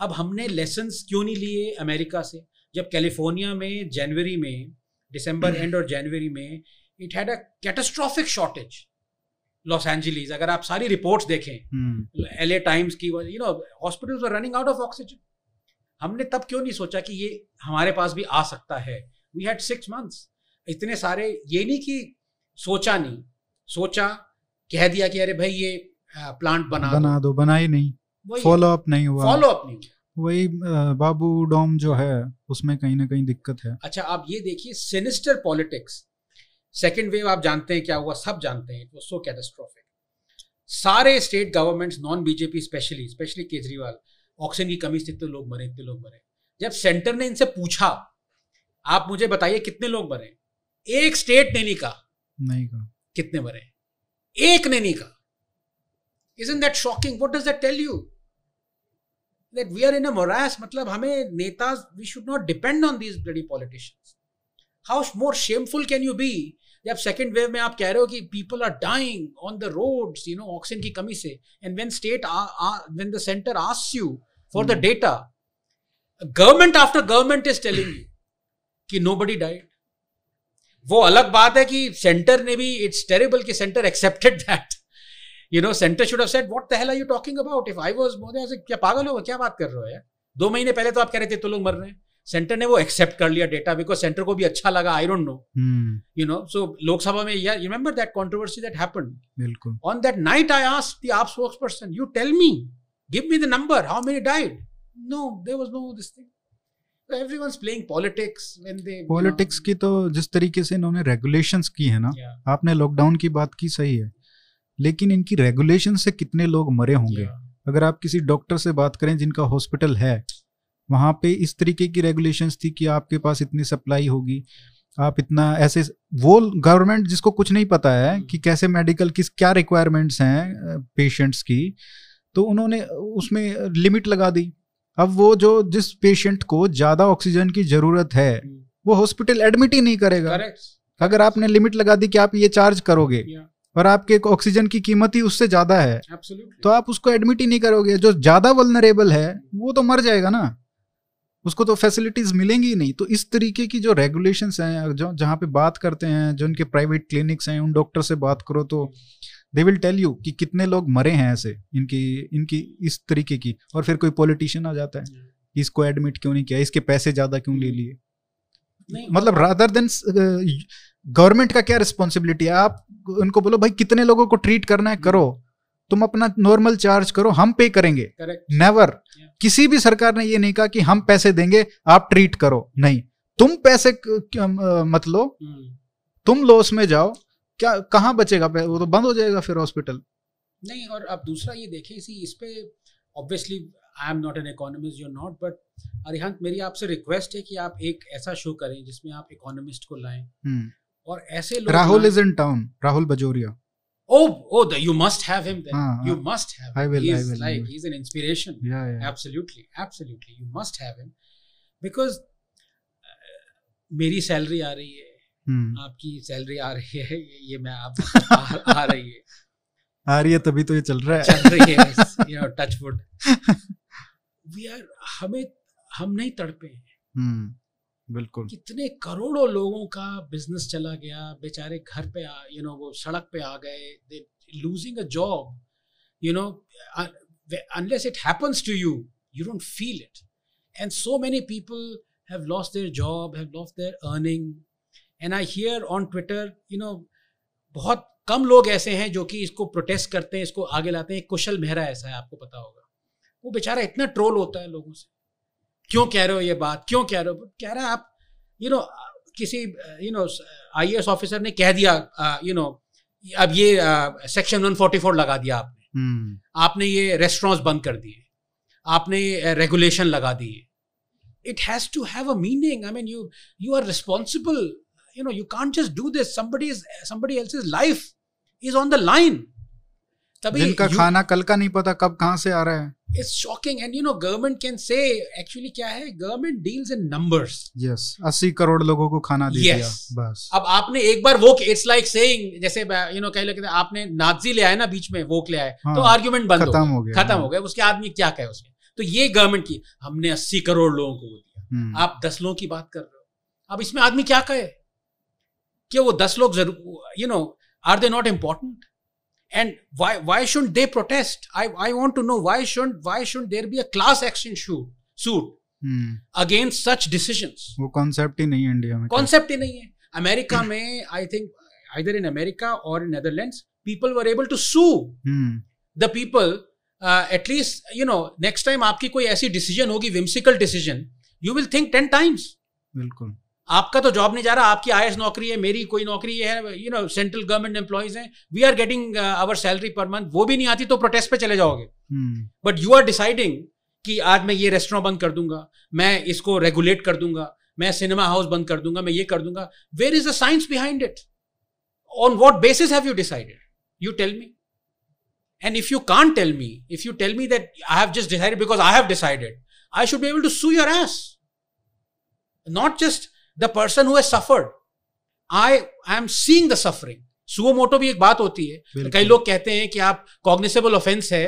अब हमने लेसन क्यों नहीं लिए अमेरिका से? जब कैलिफ़ोर्निया में जनवरी में दिसंबर एंड और जनवरी में it had a catastrophic shortage Los Angeles अगर आप सारी रिपोर्ट्स देखें एल टाइम्स की you know hospitals are running out of oxygen हमने तब क्यों नहीं सोचा कि ये हमारे पास भी आ सकता है? वी हैड सिक्स मंथ्स इतने सारे ये नहीं कि सोचा नहीं सोचा कह दिया कि अरे भाई ये प्लांट बना बना दो। बना ही नहीं। फॉलो अप नहीं हुआ। फॉलो अप नहीं हुआ। वही बाबू डोम जो है उसमें कहीं ना कहीं दिक्कत है। अच्छा आप ये देखिए सिनिस्टर पॉलिटिक्स सेकेंड वेव आप जानते हैं क्या हुआ? सब जानते हैं इट वाज सो कैटास्ट्रोफिक सारे state governments non BJP specially specially Kejriwal oxygen की कमी से इतने लोग मरे इतने लोग मरे। जब सेंटर ने इनसे पूछा आप मुझे बताइए कितने लोग मरे? एक स्टेट ने नहीं कहा। नहीं कहा। कितने मरे? एक ने नहीं कहा। Isn't that shocking? What does that tell you? That we are in a morass मतलब हमें नेता we should not depend on these bloody politicians. How more shameful can you be जब सेकंड वेव में आप कह रहे हो कि people are dying on the roads you know oxygen की कमी से and when state when the centre asks you for the data government after government is telling you कि नोबडी डाइड वो अलग बात है कि सेंटर ने भी इट्स टेरेबल कि centre accepted that you know centre should have said what the hell are you talking about if I was Modi ऐसे क्या पागल हो? क्या बात कर रहे हो यार? दो महीने पहले तो आप कह रहे थे तो लोग मर रहे हैं। सेंटर ने वो एक्सेप्ट कर लिया डेटा बिकॉज़ सेंटर को भी अच्छा लगा I don't know you know so Lok Sabha में या remember that controversy that happened बिल्कुल। On that night I asked the AAP spokesperson you tell me give me the number how many died no there was no this thing everyone's playing politics when they politics की तो जिस तरीके से इन्होंने regulations की है ना yeah, आपने लॉकडाउन की बात की सही है। लेकिन इनकी रेगुलेशन से कितने लोग मरे होंगे? अगर आप किसी डॉक्टर से बात करें जिनका हॉस्पिटल है वहाँ पे इस तरीके की रेगुलेशंस थी कि आपके पास इतनी सप्लाई होगी आप इतना ऐसे वो गवर्नमेंट जिसको कुछ नहीं पता है कि कैसे मेडिकल किस क्या रिक्वायरमेंट्स हैं पेशेंट्स की तो उन्होंने उसमें लिमिट लगा दी। अब वो जो जिस पेशेंट को ज़्यादा ऑक्सीजन की ज़रूरत है वो हॉस्पिटल एडमिट ही नहीं करेगा। Correct. अगर आपने लिमिट लगा दी कि आप ये चार्ज करोगे yeah. और आपके ऑक्सीजन की कीमत ही उससे ज़्यादा है। Absolutely. तो आप उसको एडमिट ही नहीं करोगे। जो ज़्यादा वल्नरेबल है वो तो मर जाएगा ना। उसको तो फैसिलिटीज़ मिलेंगी ही नहीं। तो इस तरीके की जो रेगुलेशंस हैं जो जहाँ पे बात करते हैं जो उनके प्राइवेट क्लिनिक्स हैं उन डॉक्टर से बात करो तो दे विल टेल यू कि कितने लोग मरे हैं ऐसे इनकी इनकी इस तरीके की। और फिर कोई पॉलिटिशियन आ जाता है इसको एडमिट क्यों नहीं किया? इसके पैसे ज़्यादा क्यों ले लिए? मतलब रादर देन गवर्नमेंट का क्या रिस्पॉन्सिबिलिटी है? आप उनको बोलो भाई कितने लोगों को ट्रीट करना है करो। तुम अपना नॉर्मल चार्ज करो हम पे करेंगे. Never Yeah. किसी भी सरकार ने ये नहीं कहा कि हम पैसे देंगे आप ट्रीट करो। नहीं। तुम पैसे मत लो। Hmm. तुम लॉस में जाओ। क्या कहाँ बचेगा वो तो बंद हो जाएगा फिर हॉस्पिटल नहीं और अब दूसरा ये देखें इसी इस पे obviously I am not an economist you not but Arihant मेरी आपसे रिक्वेस्ट है कि आप एक ऐसा शो करें जिसमें आप इकोनॉमिस्ट को लाएँ। और ऐसे लोग Rahul is in town Rahul Bajoria oh oh the, you must have him then हाँ, you हाँ. must have him. I will, I he's will, I like will. he's an inspiration या या absolutely absolutely you must have him because uh, मेरी salary आ रही है हम्म आपकी salary आ रही है ये मैं आप आ, आ रही है आ रही है तभी तो ये चल रहा है चल रही है you know touch wood we are हमें हम नहीं तड़पे हैं हम्म बिल्कुल। कितने करोड़ों लोगों का बिज़नेस चला गया, बेचारे घर पे यू नो वो सड़क पे आ गए losing a job you know unless it happens to you you don't feel it. And so many people have lost their job, have lost their earning. And i hear on twitter, you know, बहुत कम लोग ऐसे हैं जो कि इसको protest करते हैं, इसको आगे लाते हैं। कुशल मेहरा ऐसा है, आपको पता होगा। वो बेचारा इतना ट्रोल होता है लोगों से। क्यों कह रहे हो ये बात? क्यों कह रहे हो? कह रहा है आप यू नो किसी यू नो आई ऑफिसर ने कह दिया यू नो अब ये सेक्शन 144 लगा दिया आपने। हम्म। आपने ये रेस्टोरेंट्स बंद कर दिए। आपने रेगुलेशन लगा दिए। It has to have a meaning I mean you you are responsible you know you can't just do this somebody is somebody else's life is on the line. तभी जिनका खाना कल का नहीं पता कब कहाँ से आ रहा है। It's shocking and you know government can say actually क्या है? Government deals in numbers. Yes अस्सी करोड़ लोगों को खाना दे Yes. दिया बस। अब आपने एक बार वो इट्स लाइक सेइंग जैसे यू नो कह हैं आपने नाजी ले आए ना बीच में वोक ले आए हाँ, तो आर्ग्यूमेंट बंद खत्म हो गया खत्म हाँ। हो गया उसके आदमी क्या कहे उसमें? तो ये गवर्नमेंट की हमने अस्सी करोड़ लोगों को वो दिया। हम्म, आप दस लोगों की बात कर रहे हो। अब इसमें आदमी क्या कहे? कि वो दस लोग ज़रूर you know are they not important and why why shouldn't they protest i i want to know why shouldn't why shouldn't there be a class action suit suit hmm, against such decisions वो concept ही नहीं है India में concept ही नहीं है America में I think either in america or in netherlands people were able to sue hmm, the people uh, at least you know next time आपकी कोई ऐसी डिसीज़न होगी whimsical decision you will think 10 times बिल्कुल आपका तो job नहीं जा रहा आपकी आई नौकरी है मेरी कोई नौकरी है you know central government employees हैं we are getting our salary per month वो भी नहीं आती तो प्रोटेस्ट पे चले जाओगे। बट यू आर डिसाइडिंग कि आज मैं ये रेस्टोरेंट बंद कर दूँगा मैं इसको रेगुलेट कर दूँगा मैं सिनेमा हाउस बंद कर दूँगा मैं ये कर दूँगा। Where is the science behind it on what basis have you decided you tell me and if you can tell me if you tell me that I have just decided because I have decided I should be able to sue your ass not just the person who has suffered. I I am seeing the suffering suo motu भी एक बात होती है। कई लोग कहते हैं कि आप कॉग्निसेबल ऑफेंस है।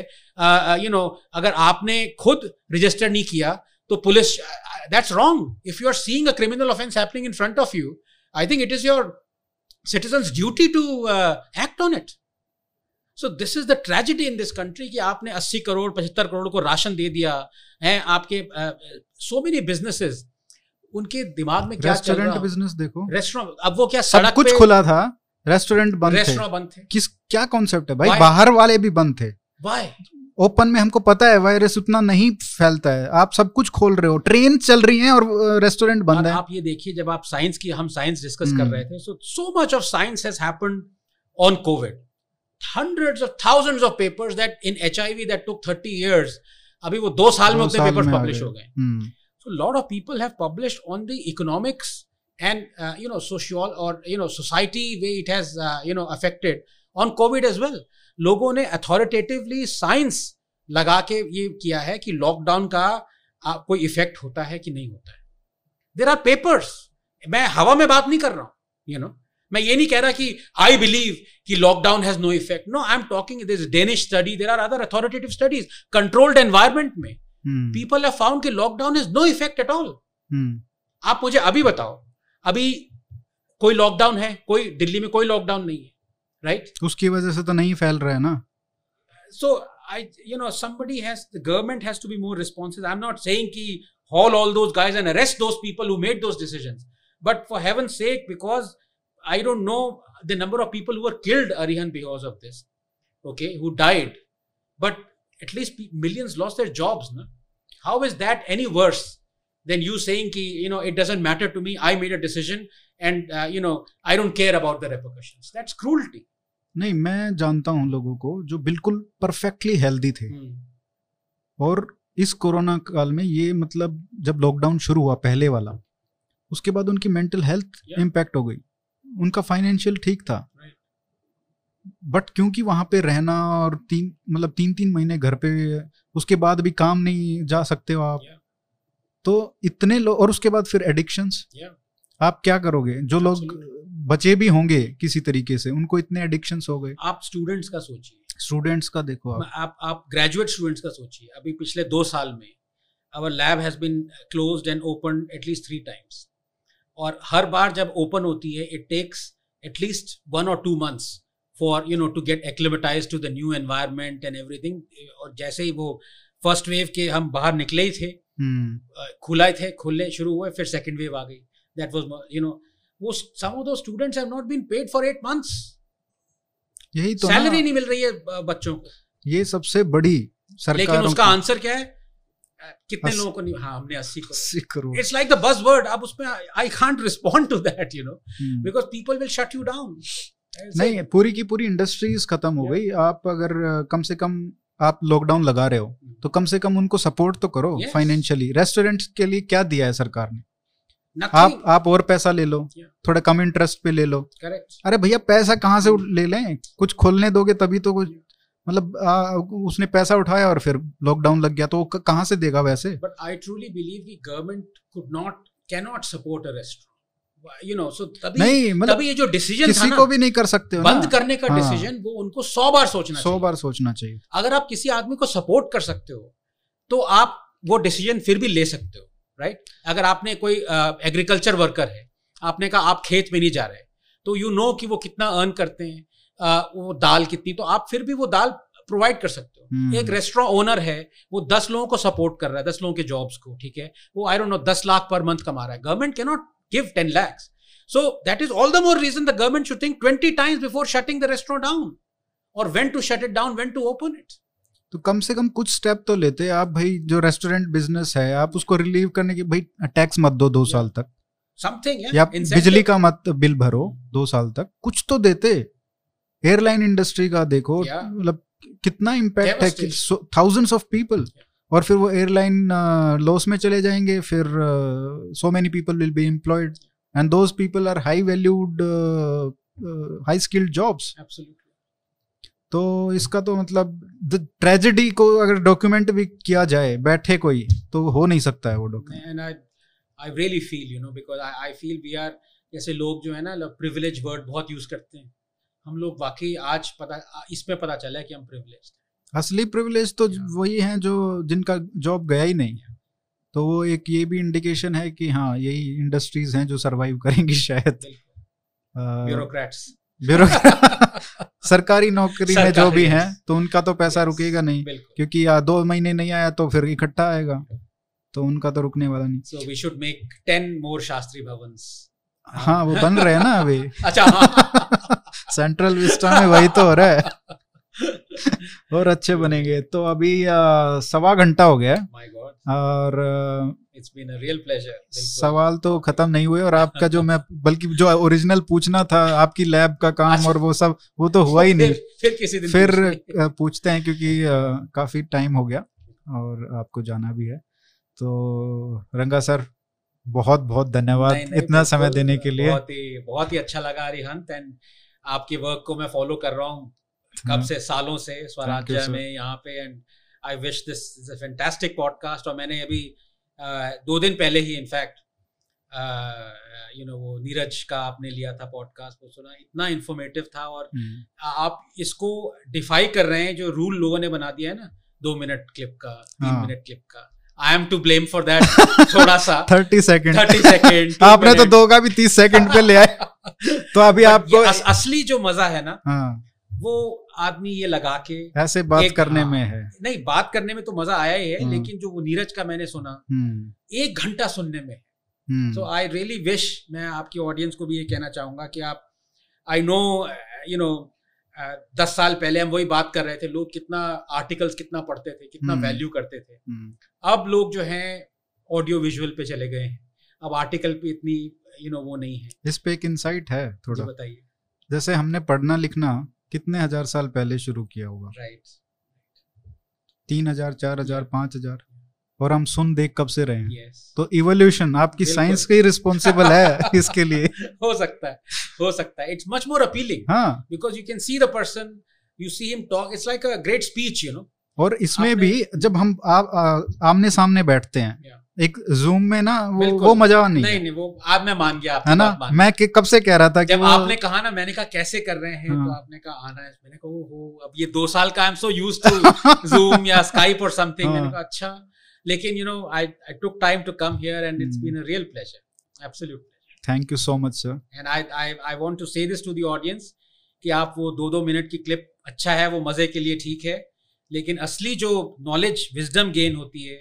यू नो अगर आपने खुद रजिस्टर नहीं किया तो police that's wrong if you are seeing a criminal offence happening in front of you I think it is your citizen duty to act on it so this is the tragedy in this country कि आपने 80 करोड़ 75 करोड़ को ration दे दिया। है आपके so many businesses उनके दिमाग में क्या चल रेस्टोरेंट बिज़नेस देखो। रेस्टोरेंट अब वो क्या सड़क कुछ खुला था रेस्टोरेंट बंद थे। रेस्टोरेंट बंद थे। किस क्या कॉन्सेप्ट है? भाई Why? बाहर वाले भी बंद थे। वाई ओपन में हमको पता है वायरस उतना नहीं फैलता है। आप सब कुछ खोल रहे हो। ट्रेन चल रही है और रेस्टोरेंट बंद है। आप ये देखिए जब आप साइंस की हम साइंस डिस्कस कर हम्म। रहे थे so so much of science has happened on covid hundreds of thousands of papers that in HIV that took 30 years अभी वो दो साल में उतने पेपर्स पब्लिश हो गए। हम्म, so a lot of people have published on the economics and uh, you know social or you know society way it has uh, you know affected on covid as well. लोगों ने authoritatively science लगा के ये किया है कि lockdown का कोई इफ़ेक्ट होता है कि नहीं होता है। देर आर पेपर्स मैं हवा में बात नहीं कर रहा हूँ यू नो मैं ये नहीं कह रहा कि आई बिलीव कि lockdown has no effect no I am talking this Danish study there are other authoritative studies controlled environment में। People have found lockdown is no effect at all आप मुझे अभी बताओ अभी कोई लॉकडाउन है? कोई दिल्ली में कोई लॉकडाउन नहीं है राइट right? उसकी वजह से तो नहीं फैल रहा है ना? So I you know somebody has government has to be more responsive I am not saying haul all those guys and arrest those people who made those decision but for heaven sake because I don't know the number of people who killed Arihant because of this okay who died but at least millions lost their jobs na? how is that any worse than you saying ki you know it doesn't matter to me i made a decision and uh, you know i don't care about the repercussions that's cruelty नहीं मैं जानता हूँ लोगों को जो बिल्कुल perfectly healthy थे Hmm. और इस कोरोना काल में ये मतलब जब लॉकडाउन शुरू हुआ पहले वाला उसके बाद उनकी मेंटल हेल्थ. इम्पैक्ट हो गई उनका फाइनेंशियल ठीक था Right. बट क्योंकि वहाँ पे रहना और तीन मतलब तीन तीन महीने घर पे उसके बाद भी काम नहीं जा सकते हो आप। Yeah. तो इतने लोग और उसके बाद फिर एडिक्शंस Yeah. आप क्या करोगे? जो लोग बचे भी होंगे किसी तरीके से उनको इतने एडिक्शंस हो गए। आप स्टूडेंट्स का सोचिए। स्टूडेंट्स का देखो आप। आप आप ग्रेजुएट स्टूडेंट्स का सोचिए। अभी पिछले दो साल में our lab has been closed and open at least three times और हर बार जब ओपन होती है it takes at least one और two months for you know to get acclimatise to the new environment and everything और जैसे ही वो फ़र्स्ट वेव के हम बाहर निकले ही थे अ, खुला थे खुलने शुरू हुए फिर सेकेंड वेव आ गई। दैट वाज यू नो वो some of those students have not been paid for eight months यही तो सैलरी नहीं मिल रही है बच्चों को। ये सबसे बड़ी लेकिन उसका आंसर क्या है? कितने लोगों को नहीं हाँ हमने अस्सी crore. It's like the buzz word अब उसमें I can't respond to that you know. Because people will shut you down नहीं पूरी की पूरी इंडस्ट्रीज़ खत्म हो गई। आप अगर कम से कम आप लॉकडाउन लगा रहे हो तो कम से कम उनको सपोर्ट तो करो फाइनेंशियली रेस्टोरेंट के लिए क्या दिया है सरकार ने? आप आप और पैसा ले लो Yeah. थोड़ा कम इंटरेस्ट पे ले लो। करेक्ट अरे भैया पैसा कहाँ से ले लें? कुछ खोलने दोगे तभी तो कुछ मतलब आ, उसने पैसा उठाया और फिर लॉकडाउन लग गया तो कहाँ से देगा वैसे? बट आई ट्रूली बिलीव कि government could not can not support a restaurant you know so तभी नहीं मतलब तभी ये जो डिसीज़न किसी ना को भी नहीं कर सकते हो बंद। करने का डिसीज़न हाँ। वो उनको सौ बार सोचना सौ बार सोचना चाहिए अगर आप किसी आदमी को सपोर्ट कर सकते हो तो आप वो डिसीज़न फिर भी ले सकते हो राइट अगर आपने कोई एग्रीकल्चर वर्कर है आपने कहा आप खेत में नहीं जा रहे तो यू नो कि वो कितना अर्न करते हैं वो दाल कितनी तो आप फिर भी वो दाल प्रोवाइड कर सकते हो हम्म। एक रेस्टोरेंट ओनर है वो दस लोगों को सपोर्ट कर रहा है दस लोगों के जॉब्स को ठीक है वो आई डोंट नो दस लाख पर मंथ कमा रहा है government can not give ten lakhs so that is all the more reason the government should think twenty times before shutting the restaurant down और when to shut it down when to open it तो कम से कम कुछ step तो लेते आप भाई जो रेस्टोरेंट बिज़नेस है आप उसको रिलीव करने की भाई टैक्स मत दो दो साल तक। समथिंग या बिजली का मत बिल भरो दो साल तक। कुछ तो देते। एयरलाइन इंडस्ट्री का देखो मतलब कितना इम्पैक्ट है थाउजेंड्स ऑफ़ पीपल और फिर वो एयरलाइन लॉस में चले जाएँगे फिर so many people will be employed and those people are high valued high skilled jobs तो इसका तो मतलब द ट्रेजेडी को अगर डॉक्यूमेंट भी किया जाए बैठे कोई तो हो नहीं सकता है वो document And I, I really feel, you know, because I, I feel we are जैसे लोग जो है ना प्रिविलेज वर्ड बहुत यूज़ करते हैं। हम लोग वाकई आज पता इसमें पता चला है कि हम प्रिविलेज असली प्रिविलेज तो वही हैं जो जिनका जॉब गया ही नहीं। तो वो एक ये भी इंडिकेशन है कि हाँ यही इंडस्ट्रीज़ हैं जो सरवाइव करेंगी शायद। ब्यूरोक्रेट्स ब्यूरोक्रेट [laughs] सरकारी नौकरी में जो भी हैं तो उनका तो पैसा रुकेगा नहीं क्योंकि या दो महीने नहीं आया तो फिर इकट्ठा आएगा तो उनका तो रुकने वाला नहीं। So we should make ten more Shastri Bhavan हाँ वो बन रहे हैं ना अभी। [laughs] अच्छा [laughs] सेंट्रल विस्टा में वही तो हो रहा है। और अच्छे बनेंगे। तो अभी सवा घंटा हो गया और it's been a real pleasure सवाल तो खत्म नहीं हुए और आपका जो मैं बल्कि जो ओरिजिनल पूछना था आपकी लैब का काम अच्छा। और वो सब वो तो हुआ ही नहीं। फिर किसी दिन फिर पूछते हैं। क्योंकि काफ़ी टाइम हो गया और आपको जाना भी है। तो रंगा सर बहुत बहुत धन्यवाद इतना समय देने के लिए। बहुत ही बहुत ही अच्छा लगा रिहंत एंड आपके वर्क को मैं फॉलो कर रहा हूँ। कब हाँ। से सालों से स्वराज्य में यहाँ पे and I wish this is a fantastic podcast और मैंने अभी दो दिन पहले ही इनफैक्ट यू नो वो नीरज का आपने लिया था पॉडकास्ट वो सुना इतना इन्फॉर्मेटिव था और हम्म। आप इसको डिफाई कर रहे हैं जो रूल लोगों ने बना दिया है ना दो मिनट क्लिप का तीन मिनट हाँ। क्लिप का I am to blame for that थोड़ा सा थर्टी सेकेंड थर्टी सेकेंड आपने तो दो का भी तीस सेकेंड पे ले आए [laughs] तो अभी आपको अस, असली जो मज़ा है ना हाँ. वो आदमी ये लगा के ऐसे बात करने हाँ, में है। नहीं बात करने में तो मज़ा आया ही है हाँ। लेकिन जो वो नीरज का मैंने सुना हम्म। एक घंटा सुनने में सो आई रियली विश मैं आपकी ऑडियंस को भी ये कहना चाहूँगा कि आप आई नो यू नो दस साल पहले हम वही बात कर रहे थे लोग कितना आर्टिकल्स कितना पढ़ते थे कितना वैल्यू हम्म। करते थे। हम्म। अब लोग जो हैं ऑडियो विजुअल पे चले गए हैं। अब आर्टिकल पे इतनी यू नो वो नहीं है। इस पे एक इंसाइट है थोड़ा। बताइए। जैसे हमने पढ़ना लिखना कितने हज़ार साल पहले शुरू किया होगा राइट तीन हज़ार चार हज़ार पाँच हज़ार। और हम सुन देख कब से रहे हैं? Yes. तो इवोल्यूशन आपकी साइंस का ही रिस्पॉन्सिबल है [laughs] इसके लिए। हो सकता है हो सकता है। इट्स मच मोर अपीलिंग हाँ। Because you can see the person you see him talk it's like a great speech you know और इसमें भी जब हम आप आमने सामने बैठते हैं yeah. एक जूम में ना वो वो मज़ा नहीं नहीं नहीं वो आज मैं मान गया है ना? मैं कब से कह रहा था जब आपने कहा ना मैंने कहा कैसे कर रहे हैं? तो हाँ. तो आपने कहा आना है। मैंने कहा वो अब ये दो साल का I am so use to Zoom या स्काइप और समथिंग मैंने हाँ। कहा अच्छा। लेकिन you know I I took time to come here and it's been a real pleasure absolute thank you so much sir and I I I want to say this to the audience कि आप वो दो दो minute की clip अच्छा है वो मज़े के लिए ठीक है। लेकिन असली जो नॉलेज विजडम गेन होती है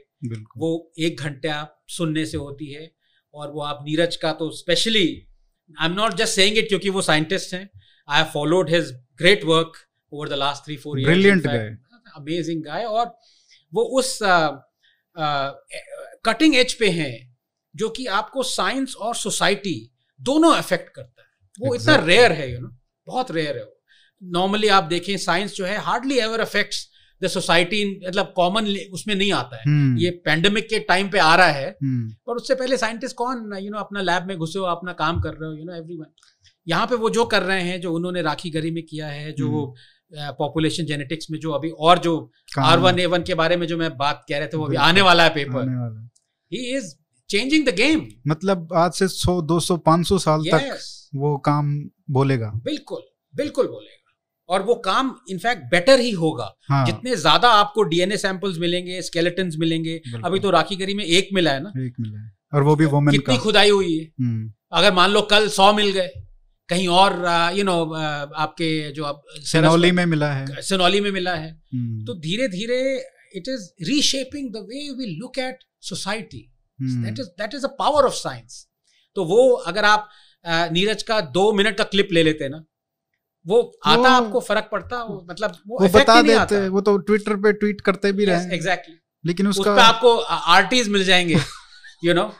वो एक घंटा सुनने से होती है और वो आप नीरज का तो specially I am not just saying it क्योंकि वो साइंटिस्ट हैं I have followed his great work over the last three four brilliant guy amazing guy और वो उस कटिंग एज पे हैं जो कि आपको साइंस और सोसाइटी दोनों अफेक्ट करता है वो exactly. इतना रेयर है यू you नो know? बहुत रेयर है वो नॉर्मली आप देखें साइंस जो है hardly ever affects the society मतलब कॉमन उसमें नहीं आता है। hmm. ये पेंडेमिक के टाइम पे आ रहा है। hmm. पर उससे पहले साइंटिस्ट कौन यू you नो know, अपना लैब में घुसे हो अपना काम कर रहे हो यू नो एवरीवन यहाँ पे वो जो कर रहे हैं जो उन्होंने राखी गरी में किया है जो पॉपुलेशन hmm. जेनेटिक्स में जो अभी और जो आर वन ए वन के बारे में जो मैं बात कह रहे थे वो अभी आने वाला है पेपर ही। इज़ चेंजिंग द गेम मतलब आज से सौ दो सौ पाँच सौ साल yes. तक वो काम बोलेगा। बिल्कुल बिल्कुल बोलेगा। और वो काम इनफैक्ट बेटर ही होगा। हाँ. जितने ज़्यादा आपको डीएनए सैंपल्स मिलेंगे स्केलेटन मिलेंगे अभी तो राखी गरी में एक मिला है ना? एक मिला है। और वो भी वोमेन कितनी खुदाई हुई है। हम्म। अगर मान लो कल सौ मिल गए कहीं और यू नो आपके जो आप सिनौली में मिला है। सिनौली में मिला है। हम्म। तो धीरे धीरे it is reshaping the way we look at society that is that is a power of science तो वो अगर आप नीरज का दो मिनट का क्लिप ले लेते हैं ना वो आता आपको फ़र्क पड़ता वो मतलब वो, वो बता देते वो तो ट्विटर पे ट्वीट करते भी yes, रहे एग्जैक्टली लेकिन उसका उस आपको आर्टिस्ट मिल जाएँगे [laughs] यू नो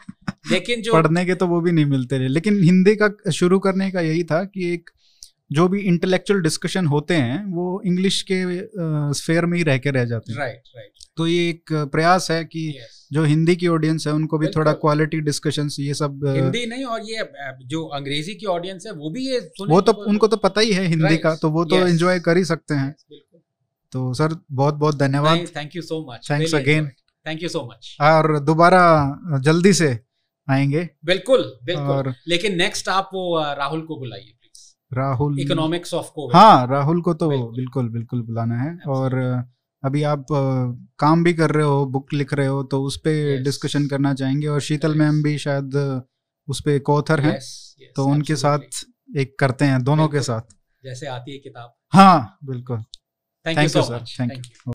लेकिन जो पढ़ने के तो वो भी नहीं मिलते रहे। लेकिन हिंदी का शुरू करने का यही था कि एक जो भी इंटेलेक्चुअल डिस्कशन होते हैं वो इंग्लिश के स्फेयर में ही रह के रह जाते हैं। Right right, right right. तो ये एक प्रयास है कि yes. जो हिंदी की ऑडियंस है उनको भी थोड़ा क्वालिटी डिस्कशन ये सब हिंदी नहीं और ये जो अंग्रेज़ी की ऑडियंस है वो भी ये वो तो उनको तो पता ही है हिंदी right. का तो वो तो एंजॉय yes. कर ही सकते हैं। तो सर बहुत बहुत धन्यवाद thank you so much thanks again thank you so much और दोबारा जल्दी से आएँगे। बिल्कुल बिल्कुल। लेकिन नेक्स्ट आप वो राहुल को बुलाइए। राहुल इकोनॉमिक्स ऑफ़ कोविड हाँ राहुल को तो बिल्कुल। बिल्कुल बिल्कुल बुलाना है। और अभी आप आ, काम भी कर रहे हो बुक लिख रहे हो तो उस पर डिस्कशन करना चाहेंगे। और शीतल मैम भी शायद उस पर एक हैं। Yes, yes, तो उनके साथ एक करते हैं दोनों के साथ। जैसे आती है किताब। हाँ बिल्कुल। Thank you you, so sir. Much Thank thank you